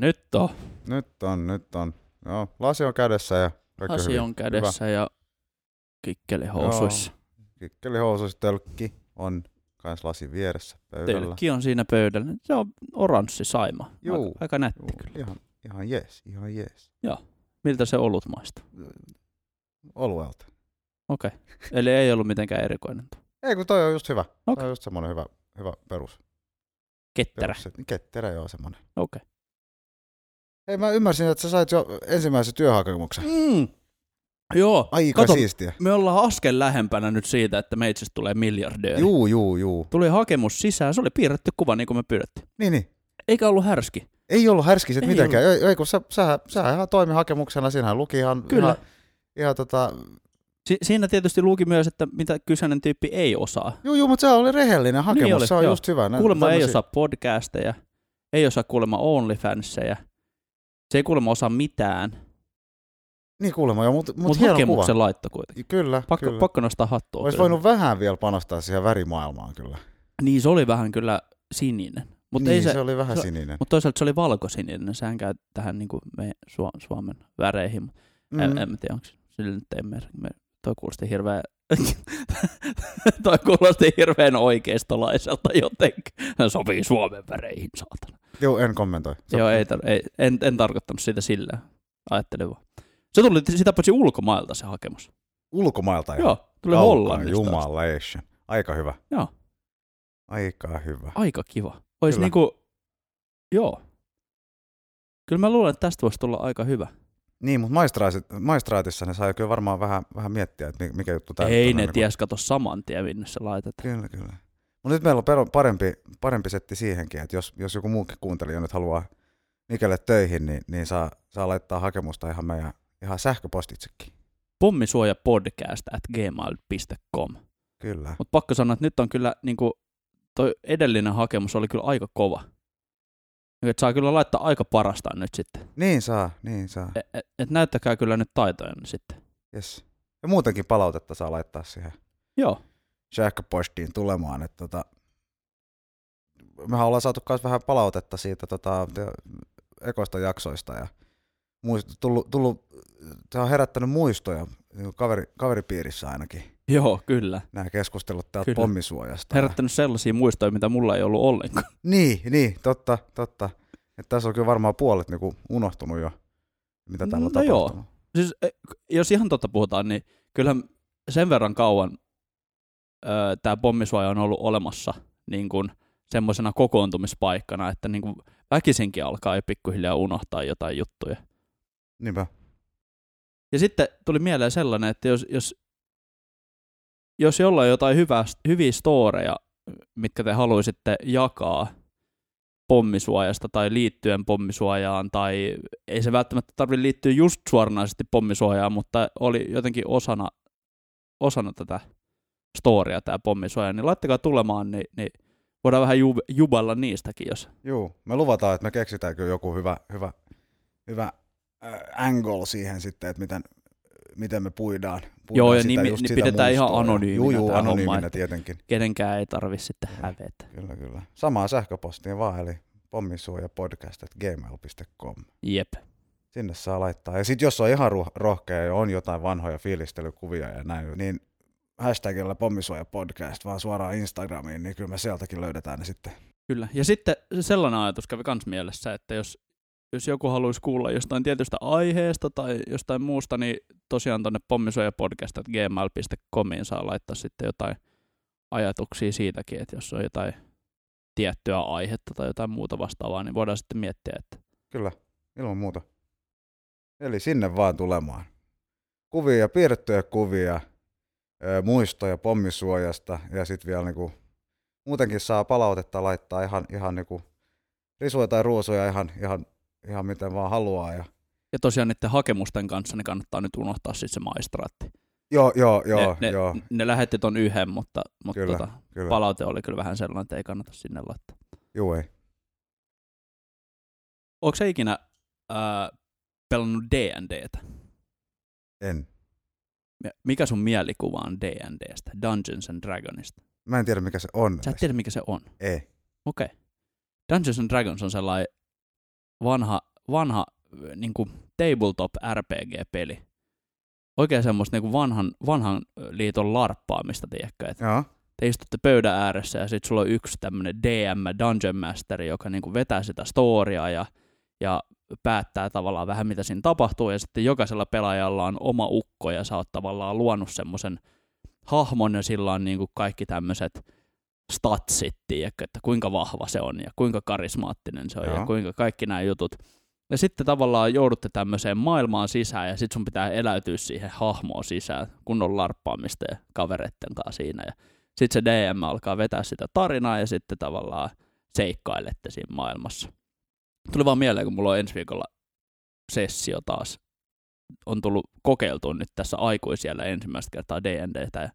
Nyt on. Nyt on, nyt on. Joo, lasi on kädessä ja kaikki Lasi hyvin. on kädessä ja kikkeli housuissa. Kikkeli housuissa tölkki on kans lasin vieressä pöydällä. Tölkki on siinä pöydällä. Se on oranssi saima. Juu. Aika, aika nätti Juu, kyllä. ihan, ihan jees, ihan jees. Miltä se olut maistuu? Oluelta. Okei. Eli ei ollut mitenkään erikoinen. Ei kun toi on just hyvä. Okei. Toi on just semmonen hyvä, hyvä perus. Ketterä. perus ketterä joo semmonen. Okei. Hei mä ymmärsin, että sä sait jo ensimmäisen työhakemuksen. Mm. Joo. Aika Kato, siistiä. me ollaan askel lähempänä nyt siitä, että meitsistä tulee miljardööri. Juu, juu, juu. Tuli hakemus sisään, se oli piirretty kuva niin kuin me pyydettiin. Niin, niin. Eikä ollut härski. Ei ollut härskiset Ei mitenkään. Ei, ei kun sä, sä, sä ihan toimi hakemuksena, siinähän luki ihan, Kyllä. ihan, ihan tota, Si- siinä tietysti luki myös, että mitä kyseinen tyyppi ei osaa. juu, juu, mutta se oli rehellinen hakemus, Niin oli, se on joo. just hyvä. Kuulemma ei tämmösiä- osaa podcasteja, ei osaa kuulemma OnlyFanseja. Se ei kuulemma osaa mitään, Niin kuulemma joo, mutta mut, mutta hieno kuva. laittoi kuitenkin. Kyllä, Pakko, kyllä. pakko nostaa hattua. Olisi kyllä. voinut vähän vielä panostaa siihen värimaailmaan kyllä. Niin, se oli vähän kyllä sininen. Mutta niin, ei se, se, oli vähän se- sininen. Mutta toisaalta se oli valkosininen, sehän käy tähän niin kuin me Su- Suomen väreihin. Mm. En, en tiedä, onko sillä nyt ei mer- me, toi kuulosti hirveän, toi kuulosti hirveän oikeistolaiselta jotenkin. Se sopii Suomen väreihin, saatana. Joo, en kommentoi. Se- Joo, ei, tar- ei en, en, tarkoittanut sitä sillä. Ajattelin vaan. Se tuli sitä paitsi ulkomailta se hakemus. Ulkomailta jo. Joo, tuli Kaukaa, Hollannista. asti. Jumalation. Aika hyvä. Joo. Aika hyvä. Aika kiva. Ois Kyllä. niinku, joo. Kyllä mä luulen, että tästä voisi tulla aika hyvä. Niin, mutta maistraatissa ne sai kyllä varmaan vähän, vähän miettiä, että mi- mikä juttu täällä Ei ne niinku- ties kato saman tien, minne se laitetaan. Kyllä, kyllä. Mutta nyt meillä on parempi, parempi setti siihenkin, että jos, jos joku muukin kuuntelija nyt haluaa Mikelle töihin, niin, niin saa, saa laittaa hakemusta ihan meidän ihan sähköpostitsekin. Pommisuojapodcast at gmail.com. Kyllä. Mutta pakko sanoa, että nyt on kyllä, niinku, toi edellinen hakemus oli kyllä aika kova. Et saa kyllä laittaa aika parastaan nyt sitten. Niin saa, niin saa. Et, et, et näyttäkää kyllä nyt taitoja sitten. Yes. Ja muutenkin palautetta saa laittaa siihen Joo, sähköpostiin tulemaan. Että tota, mehän ollaan saatu myös vähän palautetta siitä tota, ekoista jaksoista ja muist, tullut, tullut, se on herättänyt muistoja niin kaveri, kaveripiirissä ainakin joo, kyllä. nämä keskustelut täältä Kyllä. pommisuojasta. Herättänyt sellaisia muistoja, mitä mulla ei ollut ollenkaan. Niin, niin, totta, totta. Et tässä on kyllä varmaan puolet niinku unohtunut jo, mitä täällä on No joo. tapahtunut. Siis, e, jos ihan totta puhutaan, niin kyllähän sen verran kauan tämä pommisuoja on ollut olemassa niin kuin semmoisena kokoontumispaikkana, että niin kuin väkisinkin alkaa jo pikkuhiljaa unohtaa jotain juttuja. Niinpä. Ja sitten tuli mieleen sellainen, että jos, jos, jos jollain on jotain hyvää, hyviä storeja, mitkä te haluaisitte jakaa pommisuojasta tai liittyen pommisuojaan, tai ei se välttämättä tarvitse liittyä just suoranaisesti pommisuojaan, mutta oli jotenkin osana, osana tätä storia tämä pommisuoja, niin laittakaa tulemaan, niin, niin voidaan vähän jub, juballa niistäkin, jos Juu, me luvataan, että me keksitään kyllä joku hyvä, hyvä, hyvä angle siihen sitten, että miten, miten me puidaan. puidaan Joo, ja sitä, nimi- just niin pidetään ihan anonyyminä Juu, juu, tää homma, anonyyminä että- tietenkin. kenenkään ei tarvitse sitten Kyllä. hävetä. Kyllä, kyllä. Samaa sähköpostiin vaan, eli pommisuojapodcast.gmail.com. Jep. Sinne saa laittaa. Ja sitten jos on ihan rohkea ja on jotain vanhoja fiilistelykuvia ja näin, niin hashtagilla pommisuojapodcast vaan suoraan Instagramiin, niin kyllä me sieltäkin löydetään ne sitten. Kyllä. Ja sitten sellainen ajatus kävi kans mielessä, että jos, jos joku haluaisi kuulla jostain tietystä aiheesta tai jostain muusta, niin tosiaan tuonne pommisuojapodcast.gmail.comiin saa laittaa sitten jotain ajatuksia siitäkin, että jos on jotain tiettyä aihetta tai jotain muuta vastaavaa, niin voidaan sitten miettiä, että Kyllä, ilman muuta. Eli sinne vaan tulemaan. Kuvia, piirrettyjä kuvia, muistoja pommisuojasta ja sitten vielä niinku, muutenkin saa palautetta laittaa ihan, ihan niinku, risuja tai ruusuja ihan, ihan, ihan miten vaan haluaa. Ja, ja tosiaan niiden hakemusten kanssa niin kannattaa nyt unohtaa sitten se maistraatti. joo, joo, joo, ne, ne, joo, ne lähetti ton yhden, mutta, mutta Kyllä, tota, kyllä. palaute oli kyllä vähän sellainen, että ei kannata sinne laittaa. Juu, ei. Onko se ikinä ää, pelannut D&Dtä? En. Mikä sun mielikuva on D&Dstä, Dungeons and Dragonista? Mä en tiedä mikä se on. Sä et tiedä, mikä se on. Ei. Okei. Okay. Dungeons and Dragons on sellainen vanha vanha niin kuin tabletop RPG-peli. Oikein semmoista niin kuin vanhan, vanhan liiton larppaamista, tiedätkö? Että Joo. te istutte pöydän ääressä ja sitten sulla on yksi tämmöinen DM, Dungeon Master, joka niin kuin vetää sitä storiaa ja, ja päättää tavallaan vähän mitä siinä tapahtuu ja sitten jokaisella pelaajalla on oma ukko ja sä oot tavallaan luonut semmoisen hahmon ja sillä on niin kuin kaikki tämmöiset statsit, tiedätkö, että kuinka vahva se on ja kuinka karismaattinen se on Joo. ja kuinka kaikki nämä jutut. Ja sitten tavallaan joudutte tämmöiseen maailmaan sisään ja sitten sun pitää eläytyä siihen hahmoon sisään, kun on larppaamista ja kavereitten kanssa siinä. Ja sitten se DM alkaa vetää sitä tarinaa ja sitten tavallaan seikkailette siinä maailmassa. Tuli vaan mieleen, kun mulla on ensi viikolla sessio taas. On tullut kokeiltua nyt tässä aikuisiellä ensimmäistä kertaa D&Dtä ja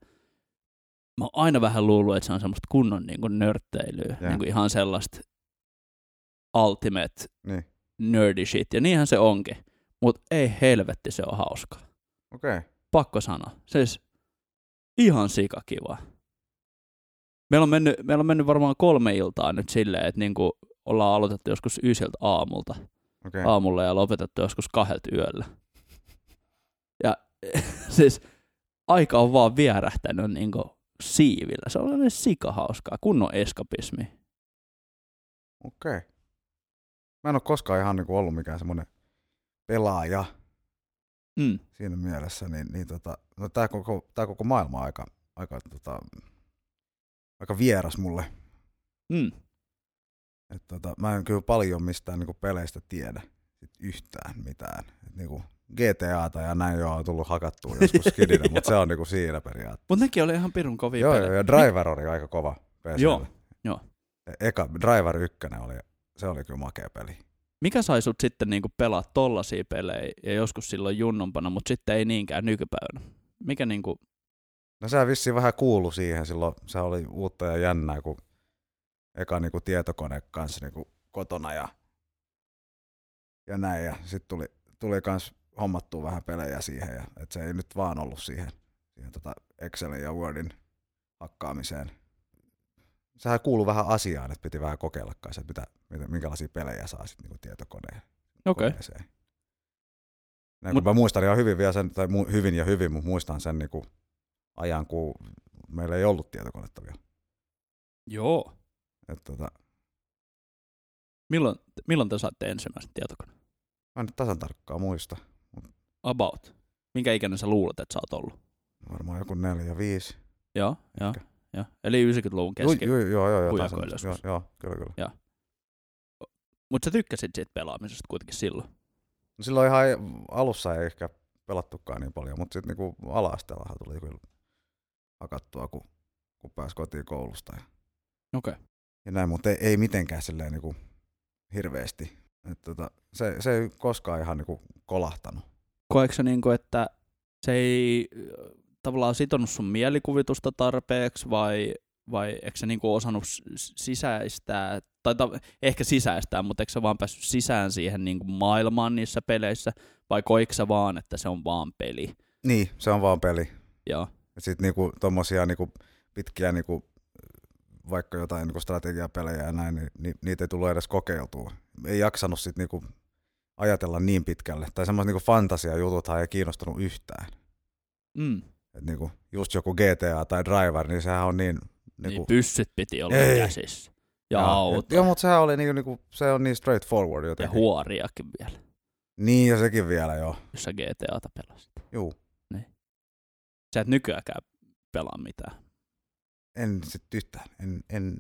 mä oon aina vähän luullut, että se on semmoista kunnon niin kuin nörtteilyä, Joo. niin kuin ihan sellaista ultimate Niin. nerdy shit, ja niinhän se onkin. Mutta ei helvetti, se on hauskaa. Okei. Okay. Pakko sanoa. Siis ihan sikakiva. Meillä on, mennyt, meillä on mennyt varmaan kolme iltaa nyt silleen, että niinku ollaan aloitettu joskus ysiltä aamulta, Okei. aamulla ja lopetettu joskus kahdelta yöllä. Ja siis aika on vaan vierähtänyt niinku siivillä. Se on sellainen sikahauskaa, kunnon eskapismi. Okei. Mä en ole koskaan ihan niinku ollut mikään semmoinen pelaaja Mm. siinä mielessä, niin, niin tota, no tää koko, tää koko maailma on aika, aika, tota, aika vieras mulle. Mm. Et tota, mä en kyllä paljon mistään niinku peleistä tiedä sit yhtään mitään. Et niinku GTAta ja näin jo on tullut hakattua joskus skidinä, mutta se on niinku siinä periaatteessa. Mutta nekin oli ihan pirun kovia Joo, pelejä. joo, ja Driver oli aika kova PClle. Joo, joo. E- Eka, Driver 1 oli, se oli kyllä makea peli. Mikä sai sut sitten niinku pelaa tollasia pelejä ja joskus silloin junnompana, mutta sitten ei niinkään nykypäivänä? Mikä niinku, No se vissiin vähän kuulu siihen silloin, se oli uutta ja jännää, kun eka niinku tietokone kanssa niinku kotona ja, ja näin. Ja sitten tuli, tuli kans hommattua vähän pelejä siihen, ja, et se ei nyt vaan ollut siihen, siihen tota Excelin ja Wordin hakkaamiseen. Sehän kuuluu vähän asiaan, että piti vähän kokeilla kanssa, että mitä, mitä, minkälaisia pelejä saa sitten niinku tietokoneen okei, okay. Näin, Mut- mä muistan ihan hyvin vielä sen, tai mu, hyvin ja hyvin, mutta muistan sen niinku ajan, kun meillä ei ollut tietokonetta vielä. joo. Et tota, Milloin, milloin te saatte ensimmäisen tietokoneen? mä en nyt tasan tarkkaan muista. About. Minkä ikäinen sä luulet, että sä oot ollut? Varmaan joku neljä, viisi. Joo, joo, joo. Eli 90-luvun Joo, keski. joo, joo, joo, joo, tasan, hujakoilla joo, joo, kyllä, kyllä. Mutta sä tykkäsit siitä pelaamisesta kuitenkin silloin. No silloin ihan alussa ei ehkä pelattukaan niin paljon, mutta sitten niinku ala-asteellahan tuli kyllä hakattua, kun, kun pääsi kotiin koulusta. Ja, Okei. Okay. ja näin, mutta ei, ei mitenkään silleen niinku hirveästi. Et tota, se, se ei koskaan ihan niinku kolahtanut. Koetko sä niinku, että se ei tavallaan sitonut sun mielikuvitusta tarpeeksi vai, vai eikö sä niinku osannut s- s- sisäistää, tai ta- ehkä sisäistää, mutta eikö sä vaan päässyt sisään siihen niinku maailmaan niissä peleissä, vai koitko sä vaan, että se on vaan peli? Niin, se on vaan peli. Joo. Ja sitten niinku tommosia niinku pitkiä niinku, vaikka jotain niinku strategiapelejä ja näin, niin, ni, niitä ei tullut edes kokeiltua. Ei jaksanut sit niinku ajatella niin pitkälle. Tai semmoiset niinku fantasiajututhan ei kiinnostunut yhtään. Mm. Et niinku, just joku GTA tai Driver, niin sehän on niin... Niin Niinku, pyssyt piti olla Ei. käsissä. Ja Joo, auto. Joo, mutta sehän oli niinku, niinku, se on niin straightforward ja jotenkin. huoriakin vielä, Niin, ja sekin vielä, joo. jos sä GTAta pelasit. Juu. Sä et nykyäänkään pelaa mitään. En sit yhtään. En, en,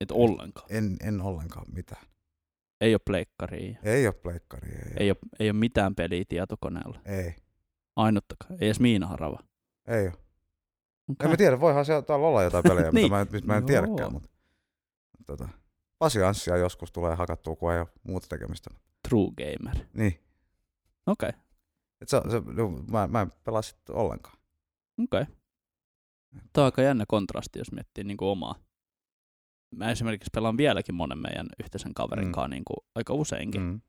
Et ollenkaan. en, en ollenkaan mitään. Ei ole pleikkaria. Ei ole pleikkari. Ei, Ei ole, ei ole mitään peliä tietokoneella. ei. Ainuttakaan. Ei edes Miina Harava. ei ole. Okay. En mä tiedä, voihan siellä täällä olla jotain pelejä, Niin. mitä mä, en- mistä mä en Joo. tiedäkään. Mutta, tota, pasianssia joskus tulee hakattua, kun ei ole muuta tekemistä. True Gamer. Niin. Okei. Okay. Et se, se, mä, mä en pelaa sit ollenkaan. Okei. Okay. Tämä on aika jännä kontrasti, jos miettii niin kuin omaa. Mä esimerkiksi pelaan vieläkin monen meidän yhteisen kaverin Mm. kanssa niin kuin aika useinkin Mm.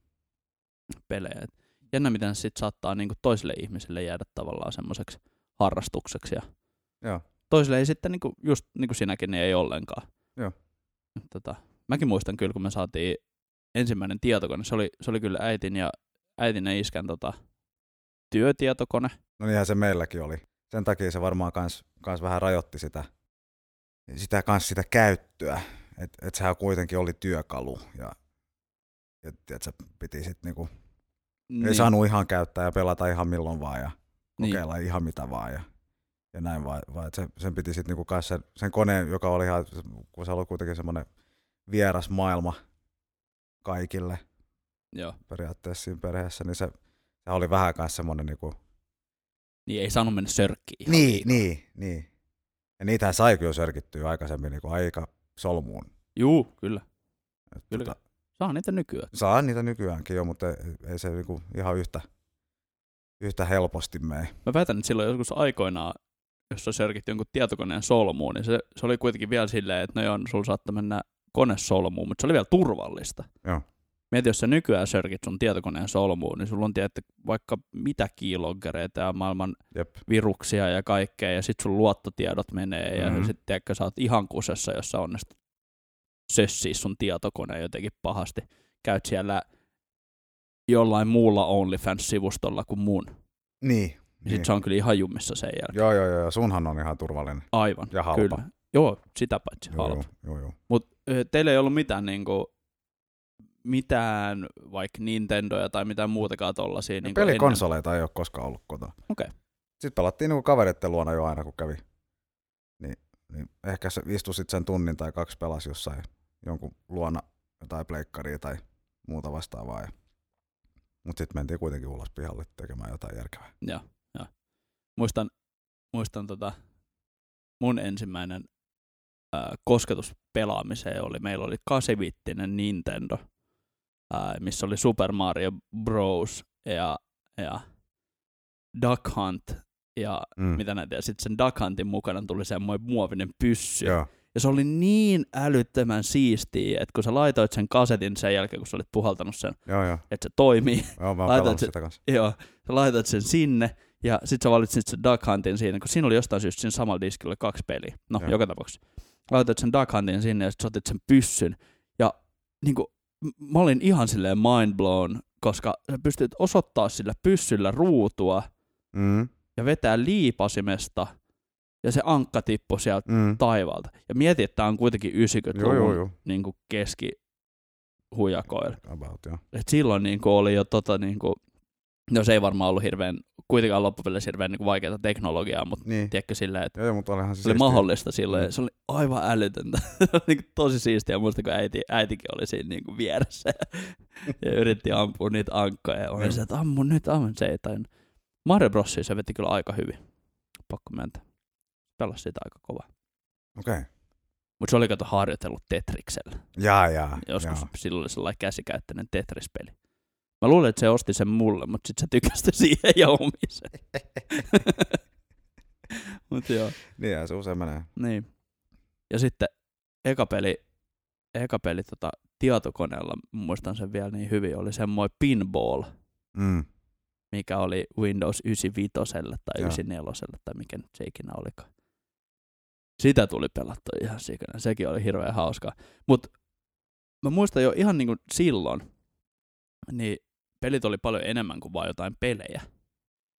pelejä. Et jännä, miten se sit saattaa niin kuin toiselle ihmiselle jäädä tavallaan semmoiseksi harrastukseksi. Ja Joo. toiselle ei sitten, niin kuin, just niin kuin sinäkin, niin ei ollenkaan. Joo. Tota, mäkin muistan kyllä, kun me saatiin ensimmäinen tietokone, se oli, se oli kyllä äitin ja, äitin ja iskän tota, työtietokone. No niinhän se meilläkin oli. Sen takia se varmaan kans, kans vähän rajoitti sitä, sitä, kans sitä käyttöä. Että et sehän kuitenkin oli työkalu ja, ja et se piti sit niinku, niin. ei saanut ihan käyttää ja pelata ihan milloin vaan ja kokeilla niin. ihan mitä vaan ja, ja näin vaan, vaan että se, sen piti sitten niinku sen, sen koneen, joka oli ihan, kun se oli kuitenkin semmoinen vieras maailma kaikille Joo. periaatteessa siinä perheessä, niin se, se oli vähän kanssa semmoinen niinku... Niin ei saanut mennä sörkkiin. Niin, liikaa. niin, niin. Ja niitähän sai kyllä sörkittyä aikaisemmin niinku aika solmuun. Juu, kyllä. Et kyllä. Tota, saa niitä nykyään. Saa niitä nykyäänkin jo, mutta ei, ei se niinku ihan yhtä, yhtä helposti mene. Mä väitän, että silloin joskus aikoinaan, jos on sörkitty jonkun tietokoneen solmuun, niin se, se oli kuitenkin vielä silleen, että no joo, sulla saattaa mennä kone solmuun, mutta se oli vielä turvallista. Joo. Mieti, jos sä nykyään sörkit sun tietokoneen solmuun, niin sulla on tietty vaikka mitä keyloggereita ja maailman Jep. viruksia ja kaikkea, ja sit sun luottotiedot menee, ja Mhm. sitten tiedätkö, sä oot ihan kusessa, jos sä onnistut sössiä sun tietokoneen jotenkin pahasti. Käyt siellä jollain muulla OnlyFans-sivustolla kuin mun. Niin. Niin. niin. Se on kyllä ihan jummissa sen jälkeen. Joo, joo, joo. Sunhan on ihan turvallinen. Aivan, Ja halpa. kyllä. Joo, sitä paitsi Joo, halpa. joo, joo, joo. Mutta teillä ei ollut mitään niinku, mitään vaikka Nintendoja tai mitään muutakaan tollasia. Ja Niinku pelikonsoleita ei ole koskaan ollut kotona. Okei. Sitten pelattiin niinku kavereiden luona jo aina, kun kävi. Niin, niin ehkä se istui sit sen tunnin tai kaksi pelasi jossain jonkun luona jotain pleikkaria tai muuta vastaavaa. Ja... Mutta sitten mentiin kuitenkin ulos pihalle tekemään jotain järkevää. Joo, joo. Muistan, muistan tota, mun ensimmäinen ää, kosketus pelaamiseen oli, meillä oli 8 Nintendo, ää, missä oli Super Mario Bros. ja, ja Duck Hunt ja Mm. mitä näitä, ja sitten sen Duck Huntin mukana tuli semmoinen muovinen pyssy. Joo, Ja se oli niin älyttömän siistiä, että kun sä laitoit sen kasetin sen jälkeen, kun sä olit puhaltanut sen, joo, joo. että se toimii, joo mä oon Laitat pelannut se- sitä kanssa. Joo, sä laitat sen sinne, ja sit sä valitsit sen Duck Huntin siinä, kun siinä oli jostain syystä siinä samalla diskillä oli kaksi peliä. No, Joo. joka tapauksessa. Laitat sen Duck Huntin sinne, ja sit sä otit sen pyssyn. Ja niinku, m- mä olin ihan silleen mind blown, koska sä pystyt osoittaa sillä pyssyllä ruutua, Mm, ja vetää liipasimesta, ja se ankka tippui sieltä mm. taivaalta. Ja mieti, että tää on kuitenkin 90-luvun Joo, joo, joo. Niin kuin keskihujakoilla. About, joo. Et silloin niin kuin oli jo tota, niin kuin, no se ei varmaan ollut hirveän, kuitenkaan loppupeleissä hirveän niin vaikeaa teknologiaa, mutta Niin. tiedätkö silleen, että Joo, mutta olihan se se oli siistiä. mahdollista silloin, Mm. ja se oli aivan älytöntä. Niin tosi siistiä, muista kun äiti, äitikin oli siinä niin kuin vieressä ja, yritti ampua niitä ankkoja, ja oli Joo. se, että ammu nyt, ammu, se ei. Mario Bros. se veti kyllä aika hyvin, pakko myöntää. Pelasi sitä aika kovaa. Okei. Okay. Mutta se oli kato harjoitellut Tetriksellä. Jaa, jaa. Joskus jaa. silloin oli sellainen käsikäyttöinen Tetris-peli. Mä luulen, että se osti sen mulle, mutta sit se tykästi siihen ja omi sen. Mut joo, Niinhän se usein menee. niin. Ja sitten eka peli, eka peli tota, tietokoneella, muistan sen vielä niin hyvin, oli semmoinen pinball, Mm. mikä oli Windows 95 tai Joo. 94 tai mikä nyt se ikinä olikaan. Sitä tuli pelattua ihan sikana. Sekin oli hirveän hauskaa. Mutta mä muistan jo ihan niin kuin silloin, niin pelit oli paljon enemmän kuin vain jotain pelejä.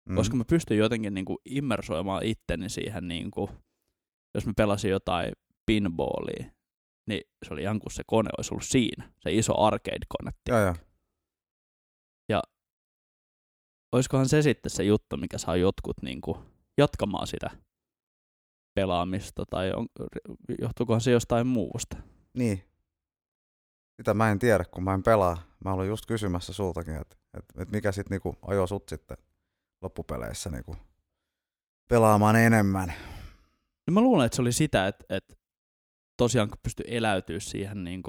Mm. Koska mä pystyin jotenkin niin kuin immersoimaan itteni siihen, niin kuin, jos mä pelasin jotain pinballia, niin se oli ihan kuin se kone olisi ollut siinä. Se iso arcade-kone. Joo, joo. olisikohan se sitten se juttu, mikä saa jotkut niin kuin jatkamaan sitä pelaamista, tai on, johtuukohan se jostain muusta? Niin. Sitä mä en tiedä, kun mä en pelaa. Mä olin just kysymässä sultakin, että et, et mikä sit niinku ajoi sut sitten loppupeleissä niinku pelaamaan enemmän. No mä luulen, että se oli sitä, että, että tosiaan kun pystyi eläytyä siihen, niin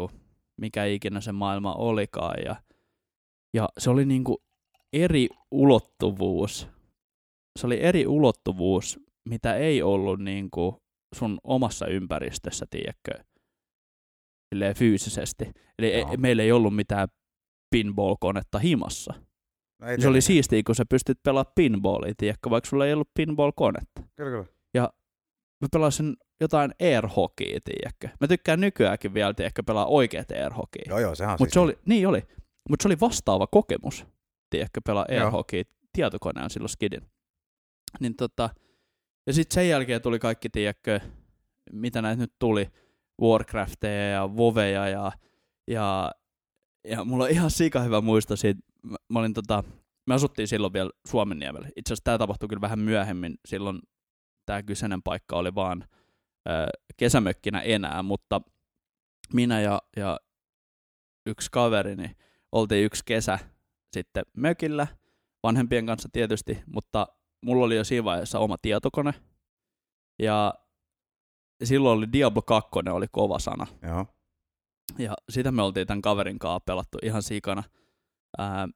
mikä ikinä se maailma olikaan, ja, ja se oli niin eri ulottuvuus. Se oli eri ulottuvuus, mitä ei ollut niin sun omassa ympäristössä, tiedätkö, silleen fyysisesti. Eli Joo. ei, meillä ei ollut mitään pinball-konetta himassa. No Se oli siistiä, kun sä pystyt pelaamaan pinballia, tiedätkö, vaikka sulla ei ollut pinball-konetta. Kyllä, kyllä. mä pelasin jotain air hockey, tiedätkö. Mä tykkään nykyäänkin vielä, tiedätkö, pelaa oikeat air hockey. Joo, joo, sehän on Mutta se oli, niin oli. Mutta se oli vastaava kokemus, tiedätkö, pelaa air Joo. hockey tietokoneen silloin skidin. Niin tota, ja sitten sen jälkeen tuli kaikki, tiedätkö, mitä näitä nyt tuli, Warcrafteja ja Voveja ja, ja, ja mulla on ihan sika hyvä muisto siitä, mä, mä olin tota, me asuttiin silloin vielä Suomenniemellä. Itse asiassa tämä tapahtui kyllä vähän myöhemmin, silloin tämä kyseinen paikka oli vaan ö, kesämökkinä enää, mutta minä ja, ja yksi kaverini oltiin yksi kesä sitten mökillä, vanhempien kanssa tietysti, mutta mulla oli jo siinä vaiheessa oma tietokone, ja silloin oli Diablo 2 oli kova sana, Joo. ja sitä me oltiin tämän kaverin kanssa pelattu ihan sikana. Ää,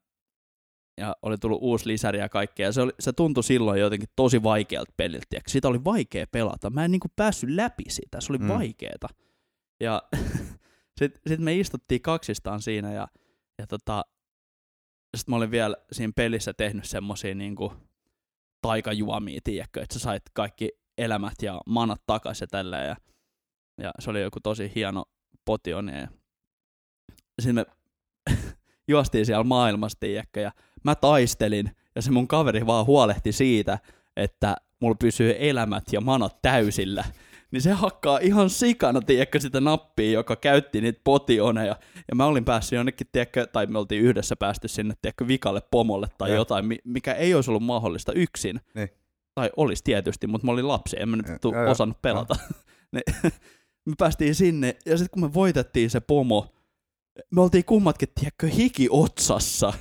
ja oli tullut uusi lisäri ja kaikkea. Ja se, oli, se tuntui silloin jotenkin tosi vaikealta peliltä. tiedätkö. Sitä oli vaikea pelata. Mä en niinku päässyt läpi sitä. Se oli mm. vaikeeta. Ja sitten sit me istuttiin kaksistaan siinä ja, ja tota, sitten mä olin vielä siinä pelissä tehnyt semmosia niinku taikajuomia, tiedätkö, että sä sait kaikki elämät ja manat takaisin ja tälleen. Ja, ja se oli joku tosi hieno potion. Ja sitten me juostiin siellä maailmassa, tiedätkö, ja mä taistelin, ja se mun kaveri vaan huolehti siitä, että mulla pysyy elämät ja manat täysillä. Niin se hakkaa ihan sikana, tiedätkö, sitä nappia, joka käytti niitä potioneja. Ja mä olin päässyt jonnekin, tiedätkö, tai me oltiin yhdessä päästy sinne, tiedätkö, vikalle pomolle tai Ja. jotain, mi- mikä ei olisi ollut mahdollista yksin. Niin. Tai olisi tietysti, mutta mä olin lapsi, en mä nyt Ja- tu- ja- ja. osannut pelata. niin, me päästiin sinne, ja sitten kun me voitettiin se pomo, me oltiin kummatkin, tiedätkö, hiki otsassa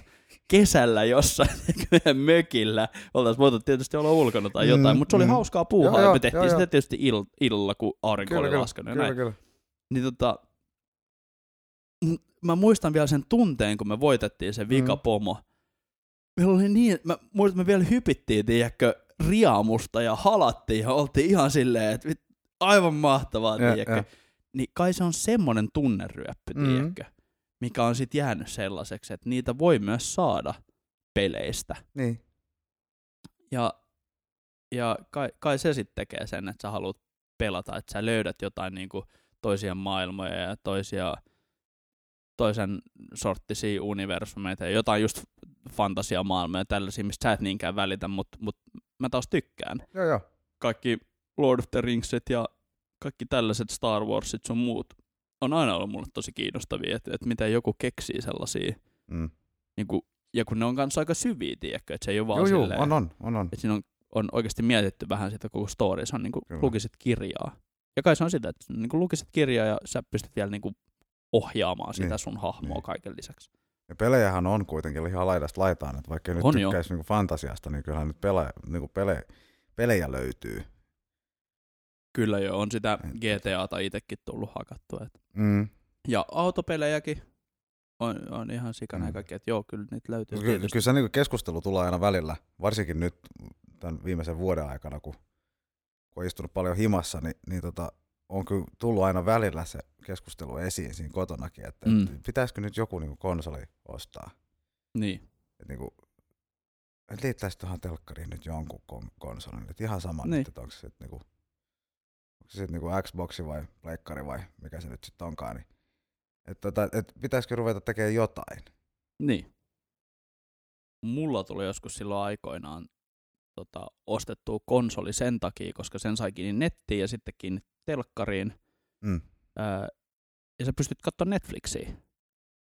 kesällä jossain mökillä. Oltaisiin voitu tietysti olla ulkona tai jotain, Mm, mutta se oli mm. hauskaa puuhaa, Joo, ja joo, me tehtiin joo, sitä joo. tietysti ill- illalla, kun aurinko Kyllä, oli kyllä, laskenut ja kyllä, näin. kyllä. Niin tota, mä muistan vielä sen tunteen, kun me voitettiin se vikapomo. Meillä oli niin, mä muistan, että me vielä hypittiin, tiedätkö, riamusta ja halattiin ja oltiin ihan silleen, että aivan mahtavaa, Ja, tiedätkö. ja. Niin kai se on semmonen tunneryöppy, Mm. tiedätkö, mikä on sit jäänyt sellaiseksi, että niitä voi myös saada peleistä. Niin. Ja, ja kai, kai se sitten tekee sen, että sä haluat pelata, että sä löydät jotain niinku toisia maailmoja ja toisia toisen sorttisia universumeita ja jotain just fantasiamaailmoja ja tällaisia, mistä sä et niinkään välitä, mutta mut mä taas tykkään. Joo, joo. Kaikki Lord of the Ringsit ja kaikki tällaiset Star Warsit sun muut on aina ollut mulle tosi kiinnostavia, että, että miten joku keksii sellaisia, Mm. niinku, ja kun ne on kanssa aika syviä, tiedätkö, että se ei ole vaan Joo, joo, silleen, on, on, on, on. että siinä on, on oikeasti mietitty vähän sitä koko story, se on niin kuin Kyllä. lukisit kirjaa. Ja kai se on sitä, että niin kuin lukisit kirjaa ja sä pystyt vielä niin kuin ohjaamaan sitä Niin. sun hahmoa Niin. kaiken lisäksi. Ja pelejähän on kuitenkin ihan laidasta laitaan, että vaikka nyt On tykkäisi niinku fantasiasta, niin kyllähän nyt pelejä, niinku pele, pelejä löytyy. Kyllä jo, on sitä GTAta itsekin tullut hakattua. Et. Mm. Ja autopelejäkin on, on ihan sikana Mm. kaikki, että joo, kyllä niitä löytyy Ky- kyllä se niinku keskustelu tulee aina välillä, varsinkin nyt tämän viimeisen vuoden aikana, kun, kun on istunut paljon himassa, niin, niin tota, on kyllä tullut aina välillä se keskustelu esiin siinä kotonakin, että Mm. mm. pitäisikö nyt joku niinku konsoli ostaa. Niin, Et niinku, et liittäisi tuohon telkkariin nyt jonkun kon- konsolin. Et ihan sama Niin. nyt, että onko se sitten niinku, onko se sit niinku Xboxi vai pleikkari vai mikä se nyt sitten onkaan. Niin, et tota, et pitäisikö ruveta tekemään jotain. niin. Mulla tuli joskus silloin aikoinaan tota, ostettua konsoli sen takia, koska sen sai kiinni nettiin ja sitten kiinni telkkariin. Mm. Ää, ja sä pystyt katsoa Netflixiä.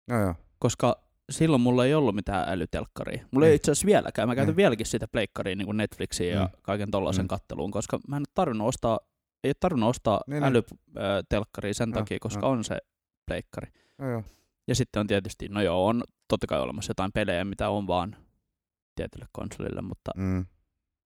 Joo, joo. koska silloin mulla ei ollut mitään älytelkkaria. Mulla ei Niin. itse asiassa vieläkään. Mä käytän Niin. vieläkin sitä pleikkariin niin Netflixiin ja Mm. kaiken tollaisen Mm. katteluun, koska mä en ole tarvinnut ostaa, ei ole tarvinnut ostaa Niin, niin. älytelkkaria sen Joo, takia, koska joo. on se pleikkari. joo, joo. Ja sitten on tietysti, no joo, on totta kai olemassa jotain pelejä, mitä on vaan tietylle konsolille, mutta, Mm.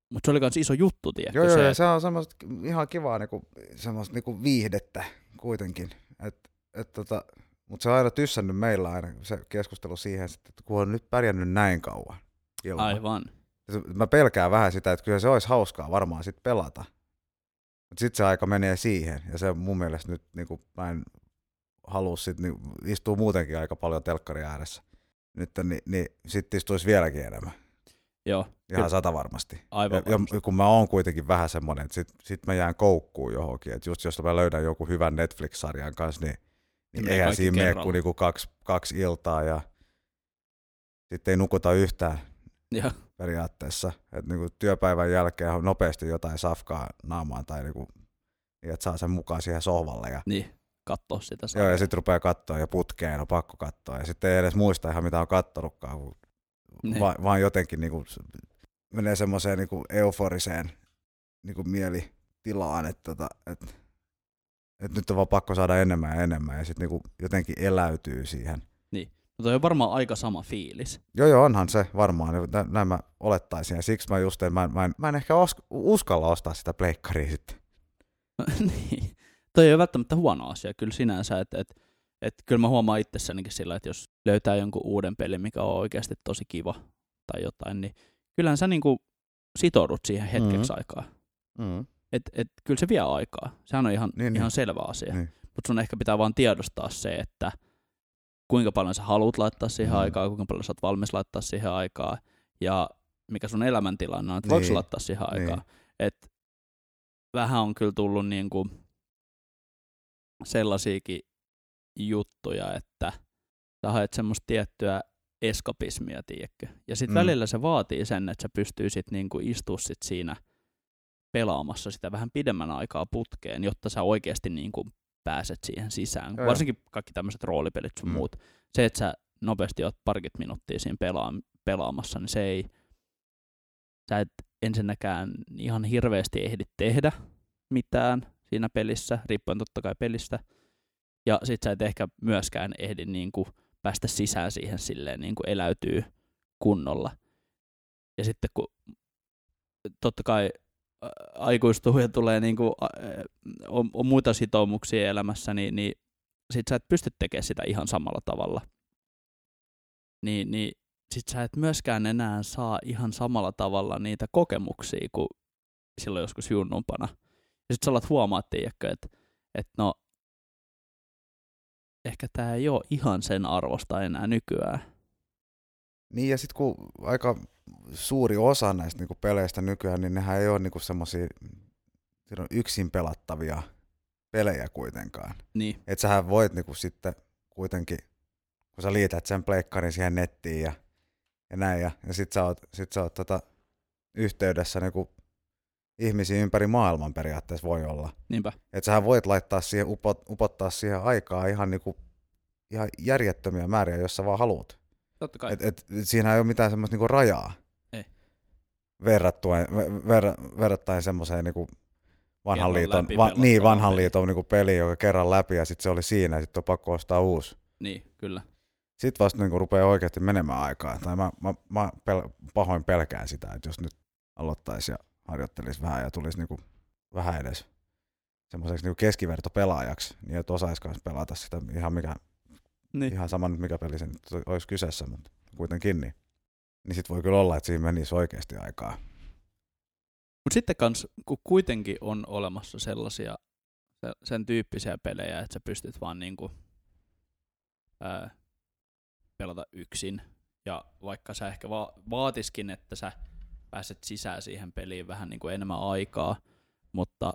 Mutta se oli myös iso juttu, tiedätkö? Joo, joo, se, ja se on semmoista ihan kivaa niinku, semmoista niinku viihdettä kuitenkin. Et, et tota, mutta se on aina tyssännyt meillä aina se keskustelu siihen, että kun on nyt pärjännyt näin kauan ilman. Aivan. Mä pelkään vähän sitä, että kyllä se olisi hauskaa varmaan sit pelata. Mutta sitten se aika menee siihen, ja se mun mielestä nyt niinku, mä en halua sit, niin istuu muutenkin aika paljon telkkari ääressä. Nyt niin, niin sitten istuisi vieläkin enemmän. Joo, Ihan kyllä, sata varmasti. aivan Ja, varmasti. ja kun mä oon kuitenkin vähän semmoinen, että sit, sit mä jään koukkuun johonkin. Että just jos mä löydän joku hyvän Netflix-sarjan kanssa, niin, niin menee eihän siinä mene kuin niinku kaksi, kaksi iltaa ja sitten ei nukuta yhtään Joo, periaatteessa. Että niinku työpäivän jälkeen on nopeasti jotain safkaa naamaan tai niinku, niin että saa sen mukaan siihen sohvalle. Ja, niin, katsoa sitä joo, sarjaa. ja sitten rupeaa katsoa ja putkeen, on pakko katsoa. Ja sitten ei edes muista ihan mitä on kattonutkaan, kun Niin. va, vaan jotenkin niinku, s- menee semmoiseen niinku euforiseen niinku mielitilaan, että tota, et, et nyt on vaan pakko saada enemmän ja enemmän ja sitten niinku jotenkin eläytyy siihen. Mutta on varmaan aika sama fiilis. Joo, joo, onhan se varmaan. Nä- Näin mä olettaisin. Ja siksi mä just en, mä, en- mä, en, mä en ehkä os, uskalla ostaa sitä pleikkaria sitten. niin. Toi ei ole välttämättä huono asia kyllä sinänsä, että et, et, kyllä mä huomaan itsessänikin sillä, että jos löytää jonkun uuden pelin, mikä on oikeasti tosi kiva tai jotain, niin kyllähän sä niinku sitoudut siihen hetkeksi Mhm. aikaa. Mm. Et, et, kyllä se vie aikaa. Sehän on ihan, Niin, ihan niin. selvä asia. Niin. Mutta sun ehkä pitää vaan tiedostaa se, että kuinka paljon sä haluat laittaa siihen Mm. aikaa, kuinka paljon sä oot valmis laittaa siihen aikaa, ja mikä sun elämäntilanne on, että voiko Niin. laittaa siihen aikaa. Niin. Et vähän on kyllä tullut niinku sellaisiakin juttuja, että sä haet semmoista tiettyä eskapismia, tiedätkö? Ja sitten Mm. välillä se vaatii sen, että sä pystyisit niinku istua sit siinä pelaamassa sitä vähän pidemmän aikaa putkeen, jotta sä oikeasti niinku pääset siihen sisään. Joo, Varsinkin kaikki tämmöiset roolipelit sun Mm. muut. Se, että sä nopeasti oot parikymmentä minuuttia siinä pelaa- pelaamassa, niin se ei, sä et ensinnäkään ihan hirveästi ehdi tehdä mitään siinä pelissä, riippuen totta kai pelistä. Ja sit sä et ehkä myöskään ehdi niin kuin päästä sisään siihen silleen niin kuin eläytyy kunnolla. Ja sitten kun totta kai aikuistuu ja tulee niin kuin, on, on muita sitoumuksia elämässä, niin, niin sit sä et pysty tekemään sitä ihan samalla tavalla. Niin, niin sit sä et myöskään enää saa ihan samalla tavalla niitä kokemuksia kuin silloin joskus junnumpana. Ja sit sä alat huomaa, tiedätkö, että, että no, ehkä tää ei ole ihan sen arvosta enää nykyään. Niin ja sitten kun aika suuri osa näistä niinku peleistä nykyään, niin nehän ei ole niinku semmoisia yksin pelattavia pelejä kuitenkaan. Niin, Että sähän voit niinku sitten kuitenkin, kun sä liität sen pleikkarin siihen nettiin ja, ja näin, ja, ja sit sä oot, sit sä oot tota, yhteydessä niinku ihmisiä ympäri maailman periaatteessa voi olla. niinpä. Että sähän voit laittaa siihen, upot, upottaa siihen aikaa ihan, niinku, ihan järjettömiä määriä, jos sä vaan haluat. Totta kai. Et, et, siinä ei ole mitään semmoista niinku rajaa. Ei. Verrattuen, ver, verrattain semmoiseen niinku vanhan Kerran liiton, läpi va, niin, vanhan peli. liiton niinku peli, joka kerran läpi ja sitten se oli siinä ja sitten on pakko ostaa uusi. Niin, kyllä. Sitten vasta niinku rupeaa oikeasti menemään aikaa. Tai mä, mä, mä pel, pahoin pelkään sitä, että jos nyt aloittaisi ja harjoittelisi vähän ja tulisi niinku vähän edes semmoiseksi niinku keskivertopelaajaksi, niin että osaisi myös pelata sitä ihan, mikä, Niin. ihan sama nyt mikä peli se nyt olisi kyseessä, mutta kuitenkin niin. Niin sit voi kyllä olla, että siinä menisi oikeasti aikaa. Mutta sitten kans, kun kuitenkin on olemassa sellaisia, se- sen tyyppisiä pelejä, että sä pystyt vaan niinku, ää, pelata yksin. Ja vaikka sä ehkä va- vaatiskin, että sä pääset sisään siihen peliin vähän niinku enemmän aikaa, mutta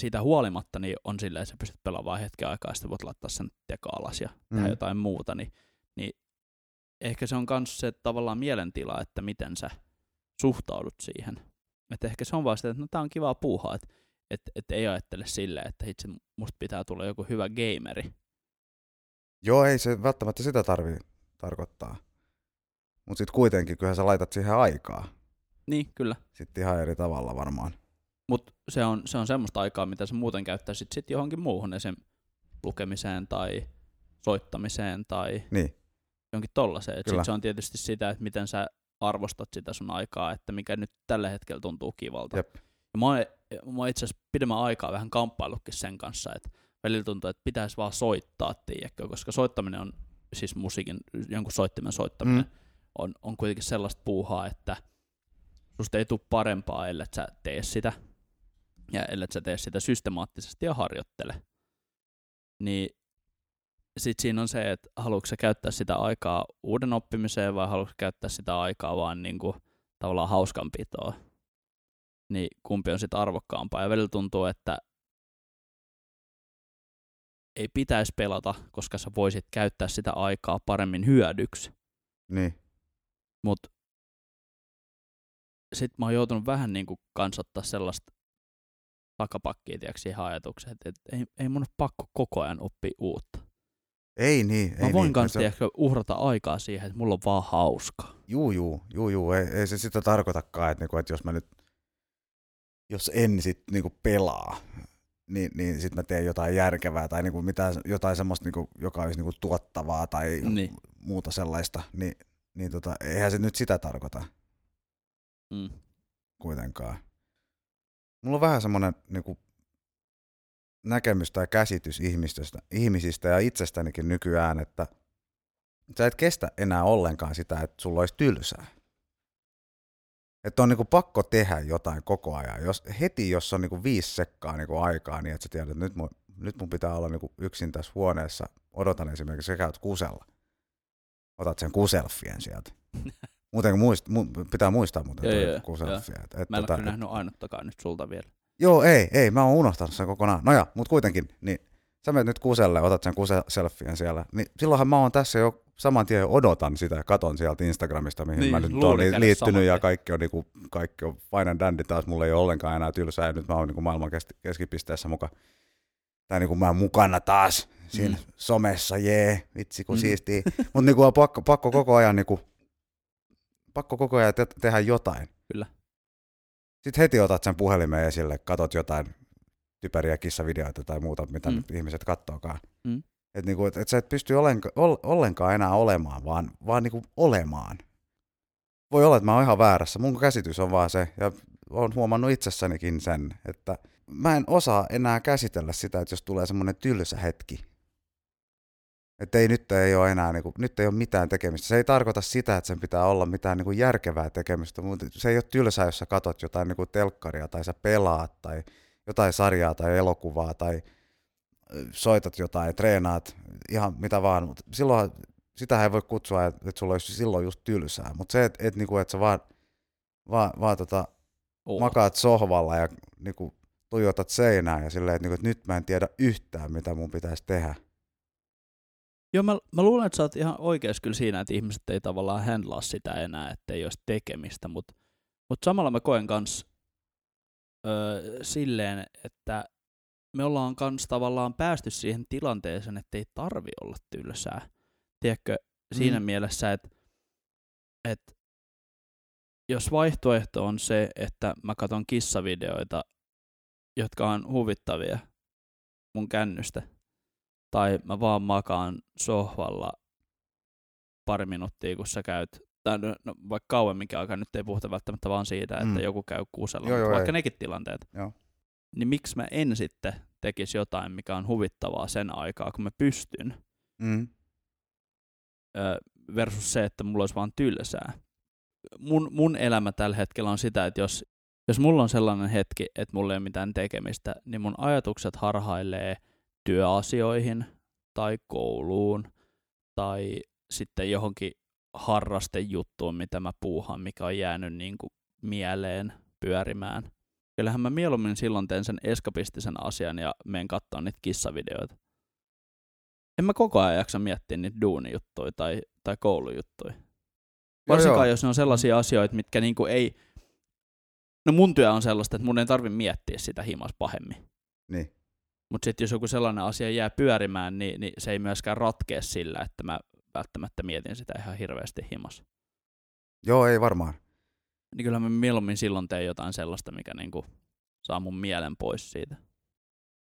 siitä huolimatta niin on silleen, että sä pystyt pelaamaan hetken aikaa, ja sitten voit laittaa sen teka alas ja tehdä Mm. jotain muuta, niin, niin ehkä se on myös se tavallaan mielentila, että miten sä suhtaudut siihen. Että ehkä se on vaan sitä, että no tää on kivaa puuhaa, että et, et ei ajattele silleen, että itse musta pitää tulla joku hyvä gameri. Joo, ei se välttämättä sitä tarvii tarkoittaa. Mutta sitten kuitenkin, kyllähän sä laitat siihen aikaa. Niin, kyllä. Sitten ihan eri tavalla varmaan. Mutta se on, se on semmoista aikaa, mitä sä muuten käyttäisit sit johonkin muuhun, esim. lukemiseen tai soittamiseen tai Niin, jonkin tollaiseen. Et Kyllä. sit se on tietysti sitä, että miten sä arvostat sitä sun aikaa, että mikä nyt tällä hetkellä tuntuu kivalta. Jep. Ja mä oon, mä oon itse asiassa pidemmän aikaa vähän kamppaillutkin sen kanssa, että välillä tuntuu, että pitäisi vaan soittaa, tiedätkö, koska soittaminen on, siis musiikin, jonkun soittimen soittaminen, Mm. On, on kuitenkin sellaista puuhaa, että susta ei tule parempaa, ellei sä tee sitä, ja ellei sä tee sitä systemaattisesti ja harjoittele. Niin sitten siinä on se, että haluatko sä käyttää sitä aikaa uuden oppimiseen vai haluatko käyttää sitä aikaa vaan niin kuin, tavallaan hauskanpitoa. Niin kumpi on sitten arvokkaampaa. Ja välillä tuntuu, että ei pitäisi pelata, koska sä voisit käyttää sitä aikaa paremmin hyödyksi. Niin. Mutta sitten mä oon joutunut vähän niin kuin kansottaa sellaista takapakkia tiedätkö, siihen ajatukseen, että, että ei, ei mun ole pakko koko ajan oppia uutta. Ei niin. Mä ei voin niin. kanssa Se- tiedätkö, uhrata aikaa siihen, että mulla on vaan hauska. Juu, juu, juu, juu. Ei, ei se sitä tarkoitakaan, että, niinku, että jos mä nyt, jos en sit niinku pelaa, niin, niin sitten mä teen jotain järkevää tai niinku mitään, jotain semmoista, niinku, joka olisi niinku tuottavaa tai Niin. muuta sellaista, niin, niin tota, eihän se nyt sitä tarkoita Mm. kuitenkaan. Mulla on vähän semmoinen niinku, näkemys tai käsitys ihmisistä, ihmisistä ja itsestänikin nykyään, että sä et kestä enää ollenkaan sitä, että sulla olisi tylsää. Että on niinku pakko tehdä jotain koko ajan. Jos, heti jos on niinku viisi sekkaa niinku aikaa, niin että sä tiedät, että nyt mun, nyt mun pitää olla niinku yksin tässä huoneessa. Odotan esimerkiksi, sä käyt kusella. Otat sen kuselfien sieltä. Muuten muist, mu, pitää muistaa muuten Joo, joo, joo. kuselfia. Et, et, Mä en tota, ole kyllä nähnyt ainuttakaan nyt sulta vielä. Joo, ei, ei, mä oon unohtanut sen kokonaan. No ja, mutta kuitenkin, niin sä menet nyt kuselle, otat sen kuse-selfien siellä, niin silloinhan mä oon tässä jo saman tien odotan sitä ja katon sieltä Instagramista, mihin Niin, mä nyt oon liittynyt ja kaikki on, niinku, kaikki on fine and dandy taas, mulla ei ole ollenkaan enää tylsää ja nyt mä oon niinku maailman kes- keskipisteessä mukaan. Tai niinku mä oon mukana taas siinä Mm. somessa, jee, vitsi kun Mm. siistii. Mutta niinku on pakko, pakko koko ajan niinku, pakko koko ajan te- tehdä jotain. Kyllä. Sitten heti otat sen puhelimen esille, katot jotain typeriä kissavideoita tai muuta, mitä Mm. mm. nyt ihmiset kattookaan. Mm. Että niinku, et, et sä et pysty ollenka, ol, ollenkaan enää olemaan, vaan, vaan niinku olemaan. Voi olla, että mä oon ihan väärässä. Mun käsitys on vaan se, ja oon huomannut itsessänikin sen, että mä en osaa enää käsitellä sitä, että jos tulee semmoinen tylsä hetki. Että ei nyt ei ole enää, niinku, nyt ei ole mitään tekemistä. Se ei tarkoita sitä, että sen pitää olla mitään niinku järkevää tekemistä, mutta se ei ole tylsää, jos sä katot jotain niinku telkkaria tai sä pelaat tai jotain sarjaa tai elokuvaa tai soitat jotain, treenaat, ihan mitä vaan, mutta silloin sitä ei voi kutsua, että, sulla olisi silloin just tylsää, mutta se, että, että, niinku, että sä vaan, vaan, vaan tota, Oo. makaat sohvalla ja niinku, tuijotat seinään ja silleen, että, niinku, että nyt mä en tiedä yhtään, mitä mun pitäisi tehdä. Joo, mä, mä luulen, että sä oot ihan oikeassa kyllä siinä, että ihmiset ei tavallaan handlaa sitä enää, että ei olisi tekemistä, mutta mut samalla mä koen kans öö, silleen, että me ollaan kans tavallaan päästy siihen tilanteeseen, että ei tarvi olla tylsää. Tiedätkö, siinä mm. Mielessä, että, että jos vaihtoehto on se, että mä katson kissavideoita, jotka on huvittavia mun kännystä, tai mä vaan makaan sohvalla pari minuuttia, kun sä käyt, tai no, no, vaikka kauemminkin aikaa, nyt ei puhuta välttämättä vaan siitä, että Mm. joku käy kusella, Joo, joo, vaikka ei. nekin tilanteet, Joo. niin miksi mä en sitten tekisi jotain, mikä on huvittavaa sen aikaa, kun mä pystyn, Mm. ö, versus se, että mulla olisi vaan tylsää. Mun, mun elämä tällä hetkellä on sitä, että jos, jos mulla on sellainen hetki, että mulla ei ole mitään tekemistä, niin mun ajatukset harhailee työasioihin tai kouluun tai sitten johonkin harrastejuttuun, mitä mä puuhaan, mikä on jäänyt niin kuin mieleen pyörimään. Kyllähän mä mieluummin silloin teen sen eskapistisen asian ja menen katsomaan niitä kissavideoita. En mä koko ajan jaksa miettiä niitä duunijuttuja tai, tai koulujuttuja. Varsinkaan jos ne on sellaisia asioita, mitkä niinku ei... No mun työ on sellaista, että mun ei tarvi miettiä sitä himas pahemmin. Niin. Mutta sitten jos joku sellainen asia jää pyörimään, niin, niin se ei myöskään ratkea sillä, että mä välttämättä mietin sitä ihan hirveästi himas. Joo, ei varmaan. Niin kyllä mä mieluummin silloin teen jotain sellaista, mikä niinku saa mun mielen pois siitä.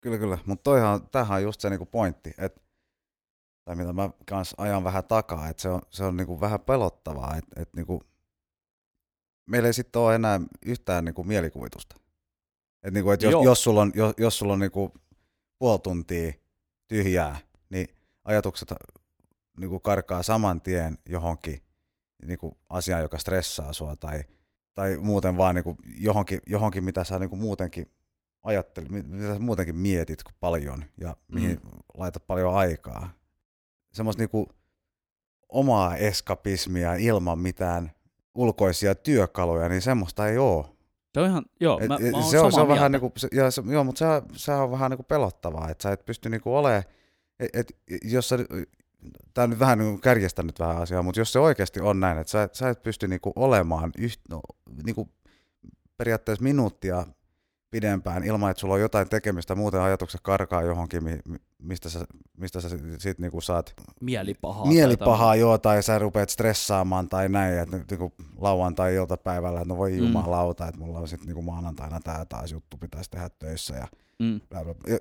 Kyllä, kyllä. Mutta toihan, tämähän on just se niinku pointti, että tai mitä mä kans ajan vähän takaa, että se on, se on niinku vähän pelottavaa, että et niinku, meillä ei sitten ole enää yhtään niinku mielikuvitusta. Et niinku, et jos, Joo. jos sulla on, jos, jos sulla on niinku puoli tuntia tyhjää, niin ajatukset niinku karkaa saman tien johonkin niinku asiaan, joka stressaa sua tai, tai muuten vaan niinku johonkin, johonkin, mitä sä niinku muutenkin ajattelet, mit- mitä sä muutenkin mietit paljon ja mihin mm. laitat paljon aikaa. semmoista niinku omaa eskapismia ilman mitään ulkoisia työkaluja, niin semmoista ei ole. Se on ihan, joo, mä, Et- mä oon se on, se on vähän mieltä. niinku, se, ja se, joo, mutta se, se on vähän niinku pelottavaa, että sä et pysty niinku olemaan, et, et, jos sä, tää on nyt vähän niinku kärjestänyt vähän asiaa, mutta jos se oikeasti on näin, että sä, et- sä et pysty niinku olemaan yht, no, niinku periaatteessa minuuttia pidempään ilman, että sulla on jotain tekemistä, muuten ajatukset karkaa johonkin, mi- mi- mistä sä, mistä sä sit niinku saat mielipahaa. tai mielipahaa joo, tai sä rupeat stressaamaan tai näin, että niinku lauantai-iltapäivällä, että no voi Mm. jumalauta, että mulla on sitten niinku maanantaina tämä taas juttu pitäisi tehdä töissä ja Mm.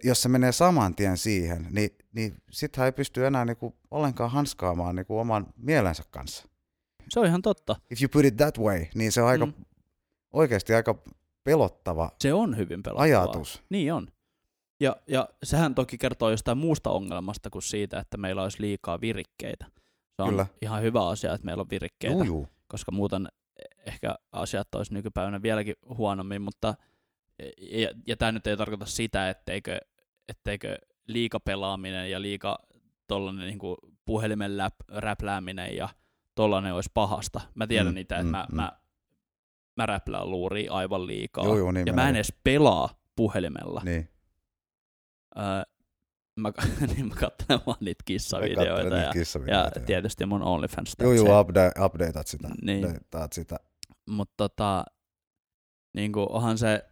Jos se menee saman tien siihen, niin, niin sittenhän ei pysty enää niinku ollenkaan hanskaamaan niinku oman mielensä kanssa. Se on ihan totta. If you put it that way, niin se on aika, mm. oikeasti aika pelottava Se on hyvin pelottavaa. ajatus. Niin on. Ja, ja sehän toki kertoo jostain muusta ongelmasta kuin siitä, että meillä olisi liikaa virikkeitä. Se on Kyllä. ihan hyvä asia, että meillä on virikkeitä, Juu, juu. koska muuten ehkä asiat olisi nykypäivänä vieläkin huonommin, mutta ja, ja tämä nyt ei tarkoita sitä, etteikö, etteikö liika pelaaminen ja liika niin puhelimen läp, räplääminen ja tollanen olisi pahasta. Mä tiedän mm, niitä, että mm, mä, mm. mä, mä räplään luuria aivan liikaa. Juu, juu, niin ja mä en edes pelaa puhelimella. Niin. Öö, mä, niin mä katselen vaan niitä kissavideoita niitä ja, ja kissavideoita, joo. tietysti mun OnlyFans Juu, juu, update, updateat sitä. Niin. updateat sitä. Mutta tota, niin kuin onhan se,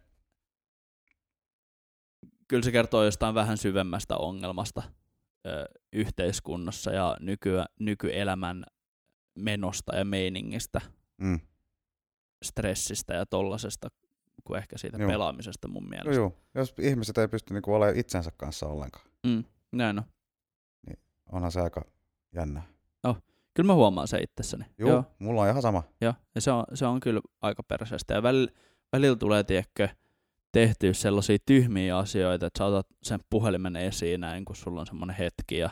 kyllä se kertoo jostain vähän syvemmästä ongelmasta ö, yhteiskunnassa ja nykyä, nykyelämän menosta ja meiningistä, Mm. Stressistä ja tollasesta, kuin ehkä siitä Joo. pelaamisesta mun mielestä. Joo, joo. Jos ihmiset ei pysty niinku olemaan itsensä kanssa ollenkaan, Mm, näin on. onhan se aika jännä. Kyllä mä huomaan se itsessäni. Joo, Joo. mulla on ihan sama. Joo, ja se on, se on kyllä aika perseestä. Ja välillä, välillä tulee, tiedätkö, tehtyä sellaisia tyhmiä asioita, että sä otat sen puhelimen esiin näin, kun sulla on semmoinen hetki, ja,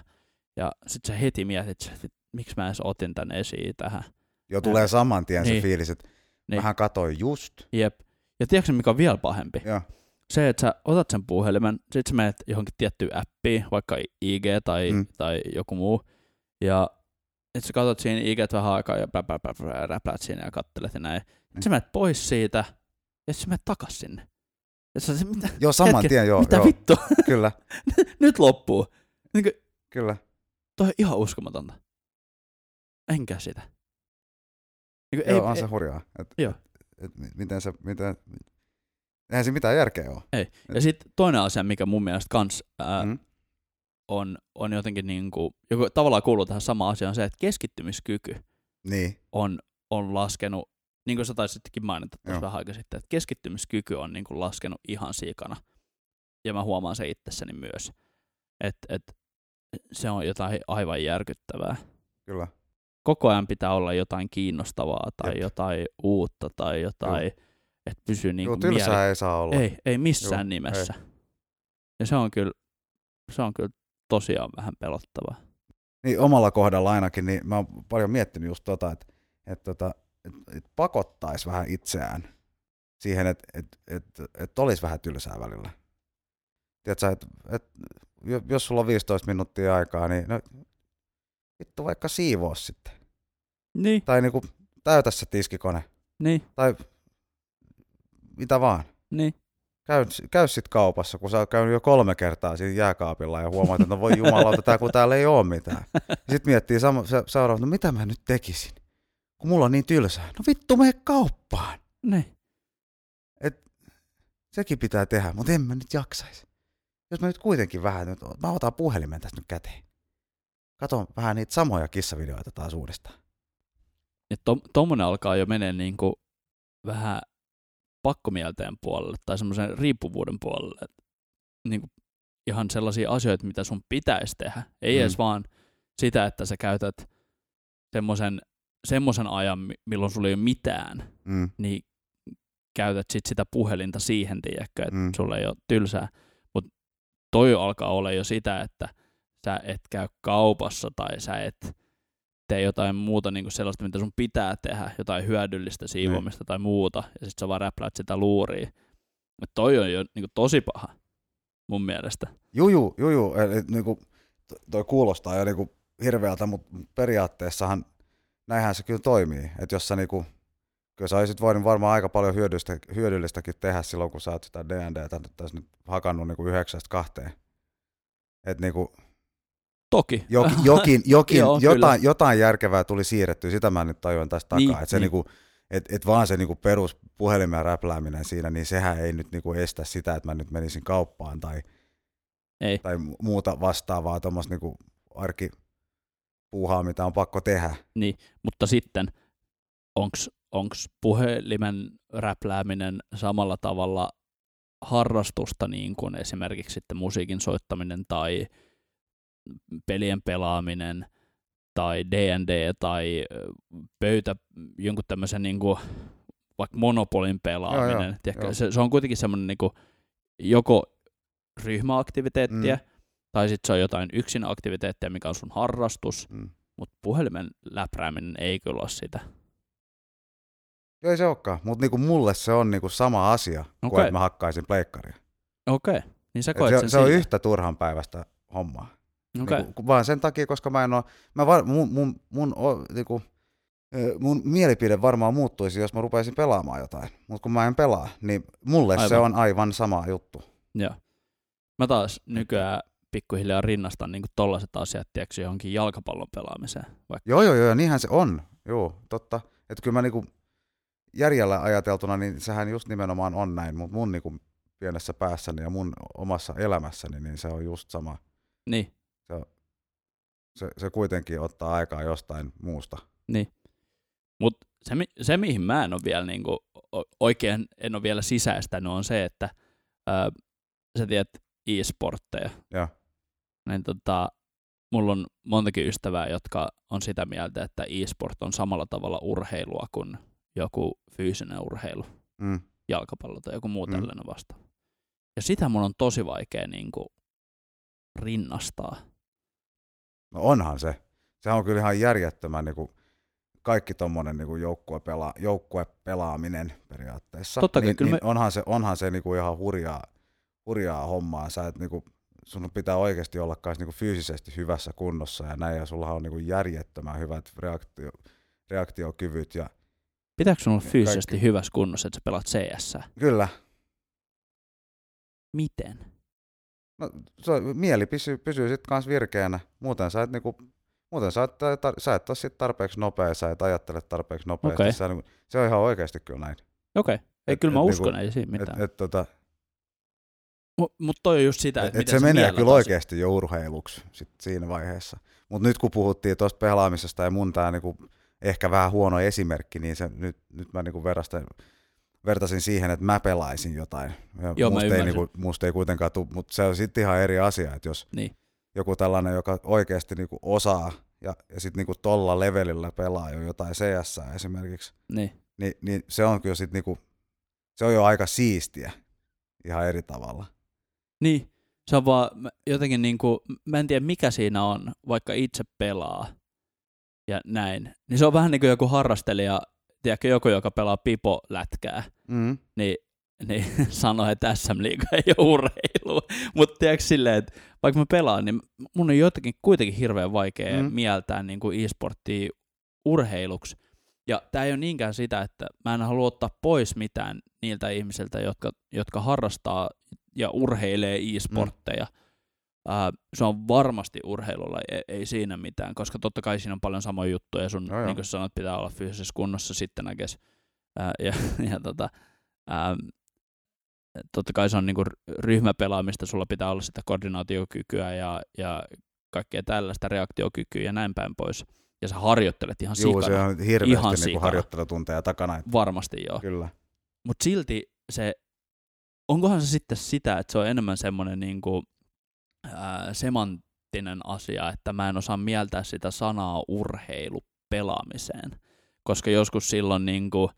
ja sit sä heti mietit, että miksi mä edes otin tän esiin tähän. Jo tulee saman tien Niin. se fiilis, että Niin. vähän katoin just. Jep. Ja tiedätkö mikä on vielä pahempi? Joo. Se, että sä otat sen puhelimen, sit sä menet johonkin tiettyyn appiin, vaikka IG tai, mm. Mm. tai joku muu, ja sit sä katsot siinä IG vähän aikaa ja pä, pä, pä, pä, räpläät siinä ja kattelet ja näin. Sitten sä menet pois siitä, ja sit sä menet takas sinne. Ja sä, se, mitä, Joo, saman Hetken, tien, joo. mitä joo. vittu? Kyllä, Nyt loppuu. Niin kuin, kyllä. toi on ihan uskomatonta. En käsitä. Niin kuin, Joo, ei, on ei, se hurjaa. Et, Joo. Et, mi- miten se, miten, eihän se mitään järkeä ole. ja sitten toinen asia, mikä mun mielestä kans ää, Mm. on, on jotenkin niinku, joku tavallaan kuuluu tähän samaan asiaan, on se, että keskittymiskyky Niin, on, on laskenut, niin kuin sä taisitkin mainita tuossa vähän aika sitten, että keskittymiskyky on niin kuin laskenut ihan siikana. Ja mä huomaan se itsessäni myös. Että et, se on jotain aivan järkyttävää. kyllä. Koko ajan pitää olla jotain kiinnostavaa tai Jep. jotain uutta tai jotain, että pysyy niin Joo, kuin tylsää ei saa olla. Ei, ei missään Joo, nimessä. Ja se on kyllä, se on kyllä tosiaan vähän pelottavaa. Niin omalla kohdalla ainakin, niin mä oon paljon miettinyt just tota, että et, tota, et, et pakottaisi vähän itseään siihen, että et, et, et olisi vähän tylsää välillä. Tiedätkö, että et, jo- jos sulla on 15 minuuttia aikaa, niin no, vittu vaikka siivoo sitten. Niin, Tai niinku täytä se tiskikone. niin, Tai mitä vaan. niin. Käy, käy sit kaupassa, kun sä oot käynyt jo kolme kertaa siinä jääkaapilla ja huomaat, että no voi jumalauta, tää, kun täällä ei ole mitään. Sitten miettii sama, se, seuraava, no mitä mä nyt tekisin, kun mulla on niin tylsää. No vittu, mene kauppaan. niin. Sekin pitää tehdä, mutta en mä nyt jaksaisi. Jos mä nyt kuitenkin vähän, nyt, mä otan puhelimen tästä nyt käteen. Katon vähän niitä samoja kissavideoita taas uudestaan. Ja to, tommonen alkaa jo menee niinku vähän pakkomielteen puolelle tai semmoisen riippuvuuden puolelle. Et Niinku ihan sellaisia asioita, mitä sun pitäisi tehdä. Ei Mm. edes vaan sitä, että sä käytät semmoisen semmoisen ajan, mi- milloin sulla ei ole mitään, Mm. niin käytät sit sitä puhelinta siihen, tiedätkö, että mm. sulla ei ole tylsää. Mutta toi alkaa olla jo sitä, että sä et käy kaupassa tai sä et tee jotain muuta niin kuin sellaista, mitä sun pitää tehdä, jotain hyödyllistä siivoamista tai muuta, ja sit sä vaan räpläät sitä luuria. Et toi on jo niin kuin tosi paha mun mielestä. Juju, juju, eli niinku, to- toi kuulostaa jo niinku hirveältä, mutta periaatteessahan näinhän se kyllä toimii. Että jos sä niinku, kyllä sä olisit voinut varmaan aika paljon hyödyllistä, hyödyllistäkin tehdä silloin, kun sä oot sitä D&Dtä tässä nyt hakannut niinku yhdeksästä kahteen. Että niinku, Toki. jokin, jokin, jokin Joo, kyllä. jotain, jotain järkevää tuli siirrettyä, sitä mä nyt tajuan tästä takaa. Niin, Niin, että se niin. niinku, et, et vaan se niinku perus puhelimen räplääminen siinä, niin sehän ei nyt niinku estä sitä, että mä nyt menisin kauppaan tai, Ei. tai mu- muuta vastaavaa tuommoista niinku arkipuuhaa, mitä on pakko tehdä. Niin, mutta sitten onks, onks puhelimen räplääminen samalla tavalla harrastusta niin kuin esimerkiksi sitten musiikin soittaminen tai pelien pelaaminen tai D&D tai pöytä, jonkun tämmöisen niin kuin, vaikka monopolin pelaaminen. Joo, joo, Tiedätkö, joo. se, se on kuitenkin semmoinen niin kuin, joko ryhmäaktiviteettia, Mm. tai sitten se on jotain yksin aktiviteettia, mikä on sun harrastus, Mm. mutta puhelimen läprääminen ei kyllä ole sitä. Joo, ei se olekaan, mutta niinku mulle se on niinku sama asia okay. kuin että mä hakkaisin pleikkaria. Okei, niin sä Et koet se, sen se on silleen. yhtä turhan päivästä hommaa. Okei, Niinku, vaan sen takia, koska mä en oo, mä var, mun, mun, mun, o, niinku, ö, mun mielipide varmaan muuttuisi, jos mä rupeisin pelaamaan jotain. Mutta kun mä en pelaa, niin mulle aivan. se on aivan sama juttu. joo. Mä taas nykyään pikkuhiljaa rinnastan niinku tollaiset asiat, tiedätkö, johonkin jalkapallon pelaamiseen. Vaikka, Joo, joo, joo, niinhän se on. Joo, totta. Että kyllä mä niinku järjellä ajateltuna, niin sehän just nimenomaan on näin, mutta mun niinku pienessä päässäni ja mun omassa elämässäni, niin se on just sama. niin, Se, se kuitenkin ottaa aikaa jostain muusta. niin. Mutta se, se, mihin mä en ole vielä niinku, oikein, en ole vielä sisäistänyt, on se, että ää, sä tiedät e-sportteja. Joo. Niin tota, mulla on montakin ystävää, jotka on sitä mieltä, että e-sport on samalla tavalla urheilua kuin joku fyysinen urheilu. Mm. jalkapallo tai joku muu Mm. tällainen vastaava. Ja sitä mun on tosi vaikea niin kuin, rinnastaa. No onhan se. Se on kyllä ihan järjettömän niin kuin kaikki tommonen niin joukkuepela, joukkuepelaaminen periaatteessa. Totta kai, niin, kyllä niin me- onhan se, onhan se niin kuin ihan hurjaa, hurjaa hommaa. Sä et, niin kuin, sun pitää oikeasti olla kans niin kuin fyysisesti hyvässä kunnossa ja näin, ja sulla on niin kuin järjettömän hyvät reaktio, reaktiokyvyt. Ja, Pitääkö sun olla Kaikki. fyysisesti hyvässä kunnossa, että sä pelaat CS? kyllä, Miten? No, se, on- mieli pysyy, pysyy sitten kanssa virkeänä. Muuten sä et, niin kuin, muuten sä et, tar, sä et ole sit tarpeeksi nopea, sä et ajattele tarpeeksi nopeasti. Okei. Sä, niin kuin, se on ihan oikeasti kyllä näin. Okei. Okay. Ei, Et- kyllä mä et uskon, niinku- ei siinä mitään. Et, et, tota, Mutta mut toi on just sitä, et, että et miten se menee kyllä asia- oikeasti jo urheiluksi sit siinä vaiheessa. Mutta nyt kun puhuttiin tuosta pelaamisesta ja mun tää niinku ehkä vähän huono esimerkki, niin se, nyt, nyt mä niinku verrasten, vertasin siihen, että mä pelaisin jotain. Joo, mä musta, ei, ymmärsin. niinku, musta ei kuitenkaan tule, mutta se on sitten ihan eri asia, että jos Niin. joku tällainen, joka oikeasti niinku osaa ja, ja sitten niinku tolla levelillä pelaa jo jotain CS esimerkiksi, Niin. niin, niin se on kyllä sit niinku, se on jo aika siistiä ihan eri tavalla. Niin. Se on vaan mä- jotenkin niinku, mä en tiedä mikä siinä on, vaikka itse pelaa ja näin. Niin se on vähän niin kuin joku harrastelija, tiedätkö, joku, joka pelaa pipo-lätkää. Mm. niin, niin sanoi, että SM Liiga ei ole urheilu. Mutta tiedätkö silleen, että vaikka mä pelaan, niin mun on jotenkin kuitenkin hirveän vaikea Mm. mieltää niin kuin e-sporttia urheiluksi. Ja tämä ei ole niinkään sitä, että mä en halua ottaa pois mitään niiltä ihmisiltä, jotka, jotka harrastaa ja urheilee e-sportteja. Mm. se on varmasti urheilulla, ei, ei siinä mitään, koska totta kai siinä on paljon samoja juttuja. Sun, joo. niin kuin sanoit, pitää olla fyysisessä kunnossa sitten näkes. Ää, ja, ja tota, ää, totta kai se on niinku ryhmäpelaamista, sulla pitää olla sitä koordinaatiokykyä ja, ja kaikkea tällaista reaktiokykyä ja näin päin pois. Ja sä harjoittelet ihan Juu, se sikana. on hirveästi Ihan sikana. harjoittelutunteja takana. Et, Varmasti joo. kyllä. Mutta silti se, onkohan se sitten sitä, että se on enemmän semmoinen niinku, ää, semanttinen asia, että mä en osaa mieltää sitä sanaa urheilu pelaamiseen. Koska joskus silloin, niinku,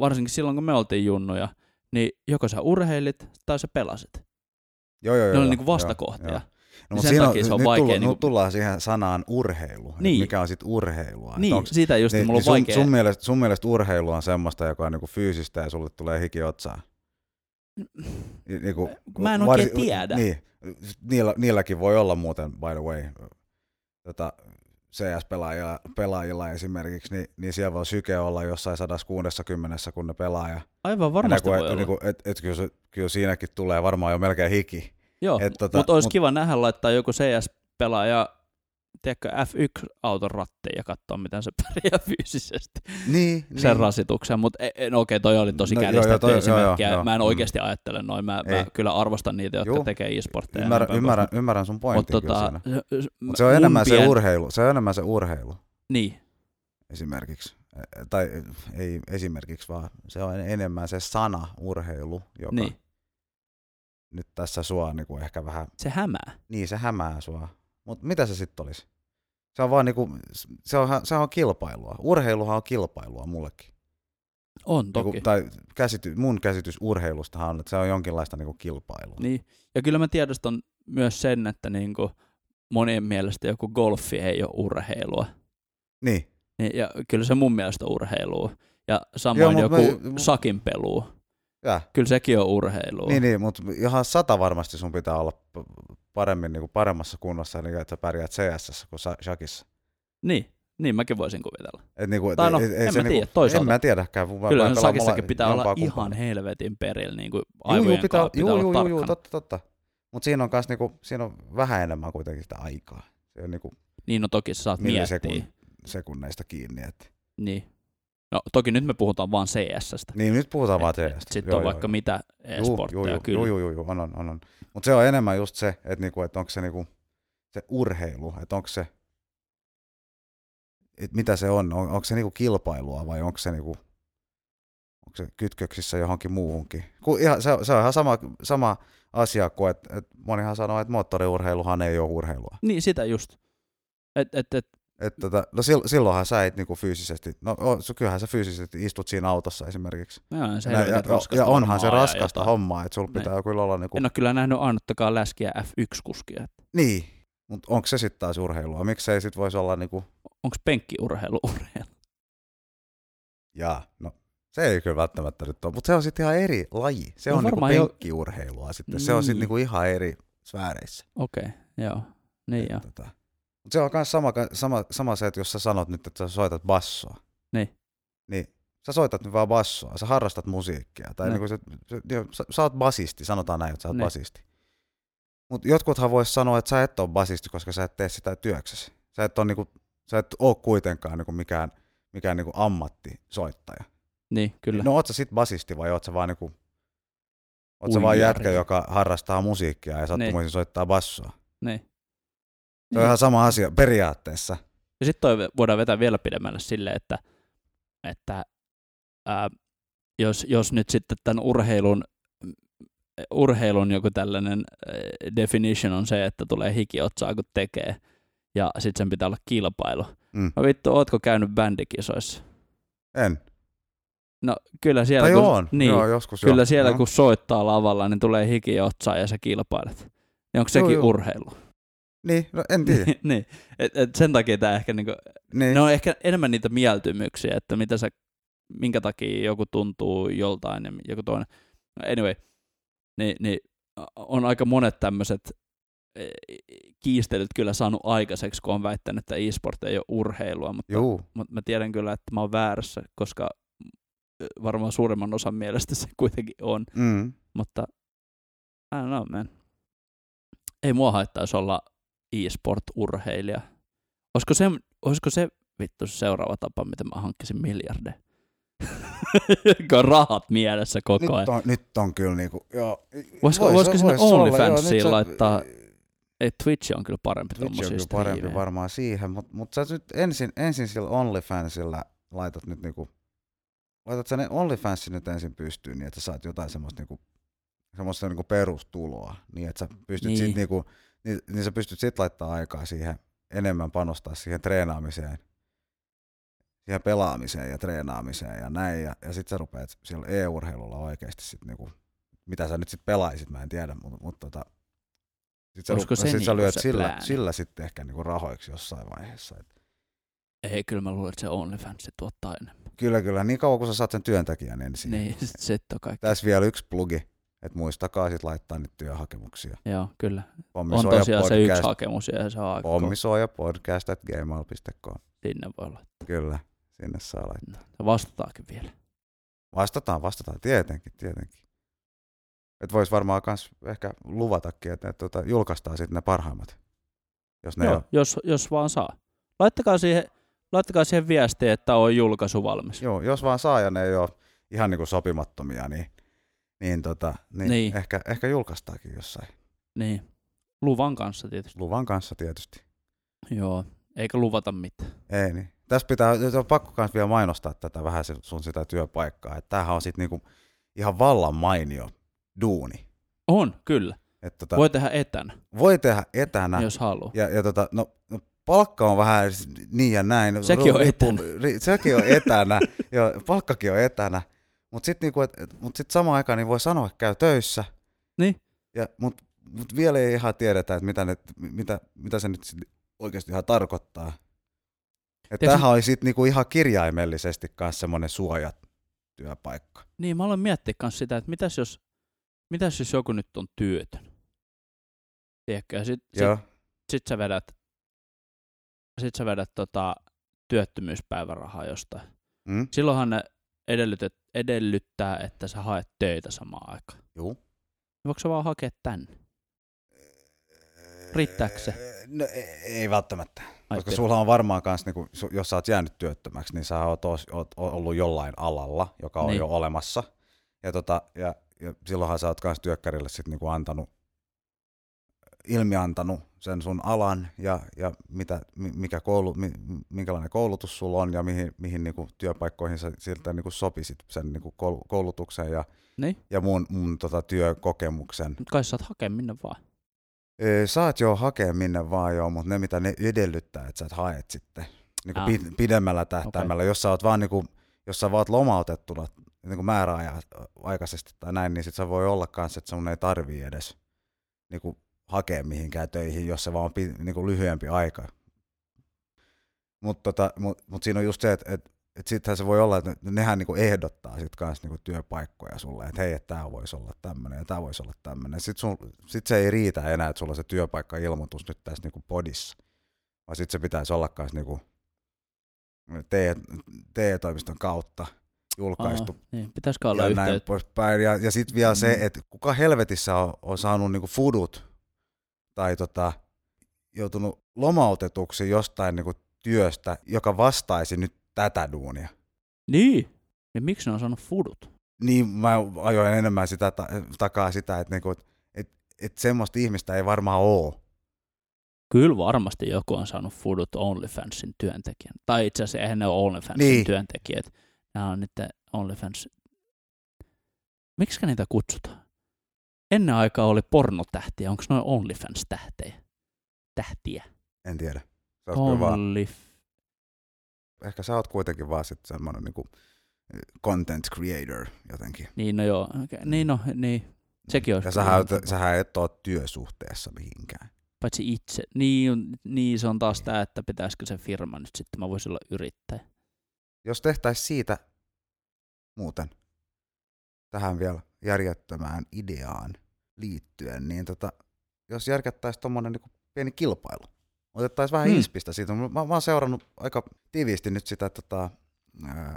varsinkin silloin kun me oltiin junnuja, niin joko sä urheilit tai sä pelasit. Joo, joo, joo. Ne on joo, niinku joo, vastakohtia. joo. No, Niin sen siinä takia se on nyt vaikea Tullaan, niinku- Nyt tullaan siihen sanaan urheilu. Niin. Mikä on sitten urheilua? Niin, onks- siitä just niin, niin, mulla on niin sun, vaikea. sun, mielestä, sun mielestä urheilu on semmoista, joka on niinku fyysistä ja sulle tulee hiki otsaan? Ni- Niinku, Mä en oikein tiedä. Niin, niillä, niilläkin voi olla muuten, by the way, tota, CS-pelaajilla pelaajilla esimerkiksi, niin, niin siellä voi syke olla jossain 160, kun ne pelaa. Ja Aivan varmasti Ennen voi kuin, olla. et, et, et, kyllä, kyllä siinäkin tulee varmaan jo melkein hiki. Joo, et tota, mutta olisi mut- kiva nähdä laittaa joku CS-pelaaja tiedätkö, F1-auton rattiin ja katsoa, miten se pärjää fyysisesti Niin, sen niin. rasituksen. Mutta no okei, toi oli tosi No kärjistetty toi- esimerkki. joo, ja joo, mä en mm. oikeasti ajattele noin. Mä, mä kyllä arvostan niitä, jotka Juu. tekee e-sportteja. ja Ymmärrän, ymmärrän, sun Mut pointin tota, siinä. s- Mutta se on enemmän se urheilu. Se on enemmän se urheilu Niin, esimerkiksi. E- Tai ei esimerkiksi, vaan se on enemmän se sana urheilu, joka niin. nyt tässä sua niin kuin ehkä vähän, Se hämää. niin se hämää sua. Mutta mitä se sitten olisi? Se on vaan niinku, se on, se on kilpailua. Urheiluhan on kilpailua mullekin. On toki. Niinku, tai käsity, mun käsitys urheilustahan on, että se on jonkinlaista niinku kilpailua. Niin. Ja kyllä mä tiedostan myös sen, että niinku monien mielestä joku golfi ei ole urheilua. Niin. Niin, ja kyllä se mun mielestä on urheilua. Ja samoin Joo, joku mä- mä, sakin peluu. Ja. Kyllä sekin on urheilua. Niin, niin mutta ihan sata varmasti sun pitää olla paremmin, niin kuin paremmassa kunnossa, niin että sä pärjäät CS kuin sa- Shakissa. niin. niin mäkin voisin kuvitella. Et niinku, et, Tai no, et en se mä tiedä, niinku, toisaalta. En mä tiedäkään. Mä- Kyllä pelaan sakissakin pitää olla jompaa ihan helvetin perillä, niin kuin aivojen juu, pitää, pitää juu, olla juu, juu, juu, tarkkana. totta, totta. Mutta siinä on, kans niinku, siinä on vähän enemmän kuitenkin sitä aikaa. Se on niinku Niin no toki sä saat miettiä. sekunneista kiinni. Et. Niin. No toki nyt me puhutaan vaan CSstä. Niin, nyt puhutaan vaan CS. Sitten on vaikka mitä e-sportteja kyllä. Joo, joo, joo, joo, on, on, on. Mutta se on enemmän just se, että niinku, et onko se niinku, se urheilu, että onko se, et mitä se on, on onko se niinku kilpailua vai onko se niinku, onko se kytköksissä johonkin muuhunkin. Kun ihan, se, se on ihan sama, sama asia kuin, että et monihan sanoo, että moottoriurheiluhan ei ole urheilua. Niin sitä just. Et, et, et, Et tota, no sil, silloinhan sä et niinku fyysisesti, no kyllähän sä fyysisesti istut siinä autossa esimerkiksi. joo, se ja, ja, raskasta ja onhan se raskasta jotain. hommaa, että sulla pitää kyllä olla niinku, En ole kyllä nähnyt ainuttakaan läskiä F1-kuskia. Niin, mutta onko se sitten taas urheilua? Miksei sit voisi olla niinku, Onko penkkiurheilu urheilu? jaa, no se ei kyllä välttämättä nyt ole, mutta se on sitten ihan eri laji. Se No on niinku varmaan jo- penkkiurheilua sitten, se on sitten Niin. niinku ihan eri sfääreissä. Okei, okay, joo. Niin joo. Tota. Mut se on myös sama, sama, sama se, että jos sä sanot nyt, että sä soitat bassoa, Niin. niin sä soitat nyt vaan bassoa, sä harrastat musiikkia, tai Niin. niinku se, se, sä, sä oot basisti, sanotaan näin, että sä oot Niin. basisti. Mutta jotkuthan vois sanoa, että sä et ole basisti, koska sä et tee sitä työksesi. Sä et ole, niinku, sä et ole kuitenkaan niinku mikään, mikään niinku ammattisoittaja. Niin, kyllä. No oot sä sit basisti vai oot sä vaan niinku, oot sä vaan jätkä, joka harrastaa musiikkia ja sattumoisin soittaa bassoa. Niin. Se on ihan sama asia periaatteessa. Ja sitten toi voidaan vetää vielä pidemmälle silleen, että, että ää, jos, jos nyt sitten tämän urheilun, urheilun joku tällainen definition on se, että tulee hikiotsaa kun tekee, ja sitten sen pitää olla kilpailu. Mm. No vittu, ootko käynyt bändikisoissa? En. No kyllä siellä, Tai kun, on. niin, Joo, joskus kyllä joo. siellä no. kun soittaa lavalla, niin tulee hikiotsaan ja sä kilpailet. Niin onko sekin Joo, joo. urheilu? Niin, no en tiedä. niin, et, et sen takia tämä ehkä niinku, niin. ne on ehkä enemmän niitä mieltymyksiä, että mitä sä, minkä takia joku tuntuu joltain ja joku toinen. No Anyway, niin, niin on aika monet tämmöiset kiistelyt kyllä saanut aikaiseksi, kun on väittänyt, että e-sport ei ole urheilua, mutta, Juu. mutta mä tiedän kyllä, että mä oon väärässä, koska varmaan suurimman osan mielestä se kuitenkin on, Mm. mutta I don't know, man. Ei mua haittaisi olla e-sport-urheilija. Olisiko se, olisiko se vittu se seuraava tapa, miten mä hankkisin miljardeja? kun rahat mielessä koko ajan. Nyt on, nyt on kyllä niinku, joo. Voisiko- vois- voisiko sinne vois joo, OnlyFansiin laittaa Ei, Twitch on kyllä parempi Twitch on kyllä parempi striimejä. varmaan siihen, mutta mut sä nyt ensin, ensin sillä OnlyFansilla laitat nyt niinku, laitat sä ne OnlyFansin nyt ensin pystyyn niin, että sä saat jotain semmoista niinku, semmoista niinku perustuloa, niin että sä pystyt Niin. sit niinku, niin, niin sä pystyt sit laittaa aikaa siihen, enemmän panostaa siihen treenaamiseen, siihen pelaamiseen ja treenaamiseen ja näin, ja, ja sit sä rupeat siellä e-urheilulla oikeasti sit niinku, mitä sä nyt sit pelaisit, mä en tiedä, mutta, mutta tota, sit sä, Olisiko rup- se sit sä niinku lyöt se sillä, plääni? sillä sitten ehkä niinku rahoiksi jossain vaiheessa. Et Ei, kyllä mä luulen, että se OnlyFans tuottaa enemmän. kyllä, kyllä, niin kauan kun sä saat sen työntekijän ensin. Niin, sit, sit on kaikki. Tässä vielä yksi plugi. Että muistakaa sitten laittaa niitä työhakemuksia. Joo, kyllä. On tosiaan se yksi podcast, hakemus ja se on aika kova. pommisoja podcast at gmail.com. Sinne voi laittaa. Kyllä, sinne saa laittaa. Ja Vastataankin vielä. Vastataan, vastataan, tietenkin, tietenkin. Että voisi varmaan myös ehkä luvatakin, että, että, että julkaistaan sitten ne parhaimmat. Jos ne Joo, on, jos, jos vaan saa. Laittakaa siihen, laittakaa siihen viestiä, että on julkaisu valmis. joo, jos vaan saa ja ne ei ole ihan niin kuin sopimattomia, niin, niin, tota, niin, Niin. Ehkä, ehkä julkaistaankin jossain. Niin. Luvan kanssa tietysti. Luvan kanssa tietysti. Joo. Eikä luvata mitään. Ei niin. Tässä pitää, on pakko myös vielä mainostaa tätä vähän sun sitä työpaikkaa. Että tämähän on sitten niinku ihan vallan mainio duuni. On, kyllä. Että tota, Voi tehdä etänä, voi tehdä etänä. jos haluaa. Ja, ja tota, no, no, palkka on vähän niin ja näin. Sekin on etänä. ri- sekin on etänä. joo, palkkakin on etänä. Mutta sitten niinku, et- et- mut sit samaan aikaan niin voi sanoa, että käy töissä. Niin. Ja, Mutta mut vielä ei ihan tiedetä, että mitä, ne, mitä, mitä se nyt sit oikeasti ihan tarkoittaa. Että tämähän oli sitten niinku ihan kirjaimellisesti myös semmoinen suojatyöpaikka. Niin, mä aloin miettiä myös sitä, että mitäs jos, mitäs jos joku nyt on työtön. Tiedätkö, ja sit, sit, Joo, sit sä vedät, sit sä vedät tota, työttömyyspäivärahaa jostain. mm? Silloinhan ne edellytet, edellyttää, että sä haet töitä samaan aikaan. Juu. Voiko sä vaan hakea tänne? Riittääkö se? No, ei, ei välttämättä. Ai, Koska sulla on varmaan kans, niinku, su- jos sä oot jäänyt työttömäksi, niin sä oot, oot ollut jollain alalla, joka on Niin. jo olemassa. Ja, tota, ja, ja silloinhan sä oot kans työkkärille sit niinku antanut, ilmiantanut sen sun alan ja, ja mitä, mi- mikä koulu, mi, minkälainen koulutus sulla on ja mihin, mihin niinku työpaikkoihin sä siltä niinku sopisit sen niinku koul- koulutuksen ja, Niin, ja mun, mun tota työkokemuksen. mutta kai sä saat hakea minne vaan. Saat jo hakea minne vaan joo, mutta ne mitä ne edellyttää, että sä et haet sitten niin Ah. pidemmällä tähtäimellä. Jos sä oot vaan niin kuin, jos sä vaat lomautettuna niin määräaikaisesti tai näin, niin sit sä voi olla kanssa, että sun ei tarvii edes niin kuin hakea mihinkään töihin, jos se vaan on niin kuin lyhyempi aika. Mutta tota, mut, mut siinä on just se, että et, et sittenhän se voi olla, että nehän niinku ehdottaa sit kans niinku työpaikkoja sulle, että hei, että tämä voisi olla tämmöinen ja tämä voisi olla tämmöinen. Sitten sit se ei riitä enää, että sulla on se työpaikka-ilmoitus nyt tässä niinku podissa, vaan sitten se pitäisi olla kans niinku TE TE-toimiston kautta julkaistu Aa, niin, pitäisikö olla ja näin poispäin. Ja, ja sitten vielä se, Mm. että kuka helvetissä on, on saanut niinku fudut tai tota, joutunut lomautetuksi jostain niinku työstä, joka vastaisi nyt tätä duunia. Niin. Ja miksi ne on saanut fudut? Niin mä ajoin enemmän sitä ta- takaa sitä, että niinku, et, et, et semmoista ihmistä ei varmaan ole. Kyllä varmasti joku on saanut fudut OnlyFansin työntekijän. Tai itse asiassa eihän ne ole OnlyFansin Niin. työntekijät. Nämä on niiden OnlyFans. Miksi niitä kutsutaan? Ennen aikaa oli pornotähtiä. Onko noin OnlyFans-tähtejä? Tähtiä. En tiedä. Kyllä vaan, Only... ehkä sä oot kuitenkin vaan sit semmoinen niinku content creator jotenkin. Niin no joo. Okay. Niin no, niin. Sekin olisi Ja sähän, sähän et ole työsuhteessa mihinkään. Paitsi itse. Niin, niin se on taas tämä, että pitäisikö se firma nyt sitten. Mä voisin olla yrittäjä. Jos tehtäisiin siitä muuten tähän vielä järjettömään ideaan liittyen, niin tota, jos järkättäisiin tuommoinen niin pieni kilpailu, otettaisiin vähän Hmm. inspistä siitä. Mä, mä oon seurannut aika tiiviisti nyt sitä tota,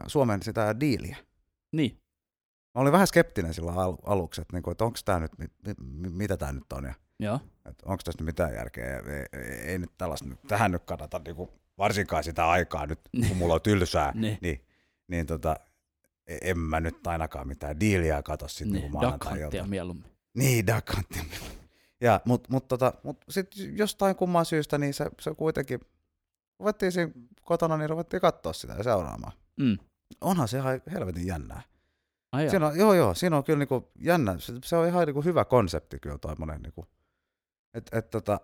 Suomen sitä diiliä. Niin. Mä olin vähän skeptinen sillä al- aluksi, että, niinku, että onko tämä nyt, mit, mit, mitä tämä nyt on ja onko tässä nyt mitään järkeä. Ja ei, ei, ei nyt tällaista, nyt- tähän nyt kannata niinku, varsinkaan sitä aikaa nyt, kun mulla on tylsää, Niin. niin, niin tota, en mä nyt ainakaan mitään diiliä katso sitten Niin, niin, Dakanttia maanantai-iltana. mieluummin. Niin, Dakanttia. Ja, mut, mut, tota, mut sit jostain kumman syystä, niin se, se kuitenkin, ruvettiin siinä kotona, niin ruvettiin katsoa sitä ja seuraamaan. Mm. Onhan se ihan helvetin jännää. Ai. Siinä on, joo, joo, siinä on kyllä niinku jännä, se, se on ihan niinku hyvä konsepti kyllä toimonen. Niinku, että et, tota,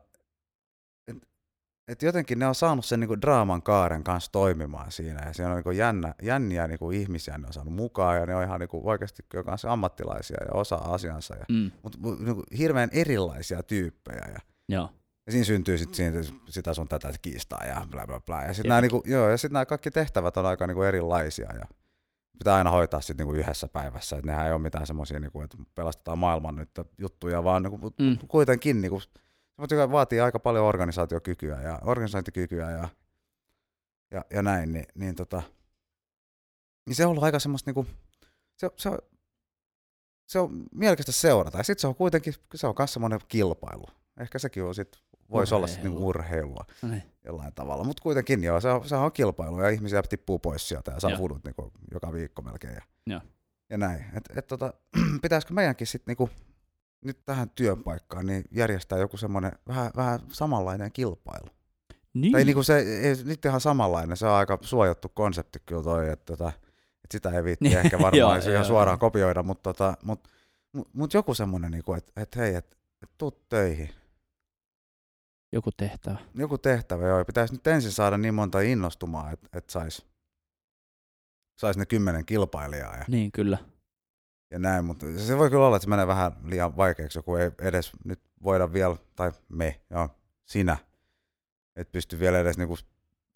et jotenkin ne on saanut sen niinku draaman kaaren kanssa toimimaan siinä ja siinä on niinku jännä, jänniä niinku ihmisiä ne on saanut mukaan ja ne on ihan niinku oikeasti kyllä kanssa ammattilaisia ja osaa asiansa. Ja, Mm. mutta niinku hirveän erilaisia tyyppejä ja, Joo. ja siinä syntyy sit siinä, sitä sun tätä kiistaa ja bla bla bla. Ja sitten nämä, niinku, joo, ja sit kaikki tehtävät on aika niinku erilaisia ja pitää aina hoitaa sitten niinku yhdessä päivässä. Et nehän ei ole mitään semmoisia, niinku, että pelastetaan maailman nyt juttuja, vaan niinku, Mm. kuitenkin niinku, joka vaatii aika paljon organisaatiokykyä ja organisointikykyä ja, ja, ja näin, niin, niin, tota, niin se on ollut aika semmoista, niinku, se, se, on, se on mielekästä seurata. Ja sitten se on kuitenkin, se on myös semmoinen kilpailu. Ehkä sekin on sit, voisi olla sitten niinku urheilua No niin. jollain tavalla. Mutta kuitenkin joo, se on, se on kilpailu ja ihmisiä tippuu pois sieltä ja saa Joo. fudut niinku joka viikko melkein. Ja, Joo. ja näin. Et, et tota, pitäisikö meidänkin sitten niinku, nyt tähän työpaikkaan niin järjestää joku semmoinen vähän, vähän samanlainen kilpailu. Niin. Tai niinku se ei nyt ihan samanlainen, se on aika suojattu konsepti kyllä toi, että tota, et sitä ei viitti Niin, ehkä varmaan joo, ihan joo. suoraan kopioida, mutta tota, mut, mut, mut joku semmoinen, niinku, että et hei, että et tuu töihin. Joku tehtävä. joku tehtävä, joo. Pitäisi nyt ensin saada niin monta innostumaan, että et sais, sais ne kymmenen kilpailijaa ja, Niin, kyllä. Ja näin, mutta se voi kyllä olla, että se menee vähän liian vaikeaksi, joku ei edes nyt voida vielä, tai me, joo, sinä, et pysty vielä edes niinku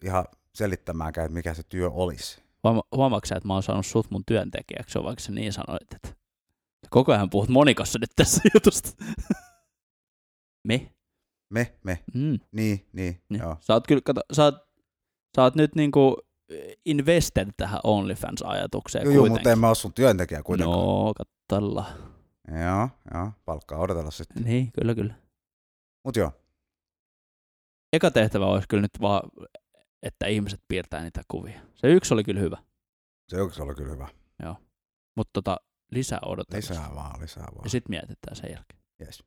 ihan selittämäänkään, että mikä se työ olisi. Huoma- Huomaatko sä, että mä oon saanut sut mun työntekijäksi, on vaikka sä niin sanoit, että koko ajan puhut monikassa nyt tässä jutusta. Me? Me, me, Mm. niin, niin, Niin. joo. Sä oot kyllä, kato, sä oot, sä oot nyt niinku invested tähän OnlyFans-ajatukseen Joo, joo, kuitenkin. mutta en mä ole sun työntekijä kuitenkaan. No, kattella. Joo, joo, palkkaa odotella sitten. Niin, kyllä, kyllä. Mut joo, Eka tehtävä olisi kyllä nyt vaan, että ihmiset piirtää niitä kuvia. Se yksi oli kyllä hyvä, se yksi oli kyllä hyvä. mutta tota, lisää odotetaan. Lisää vaan, lisää vaan. Ja sitten mietitään sen jälkeen. Yes.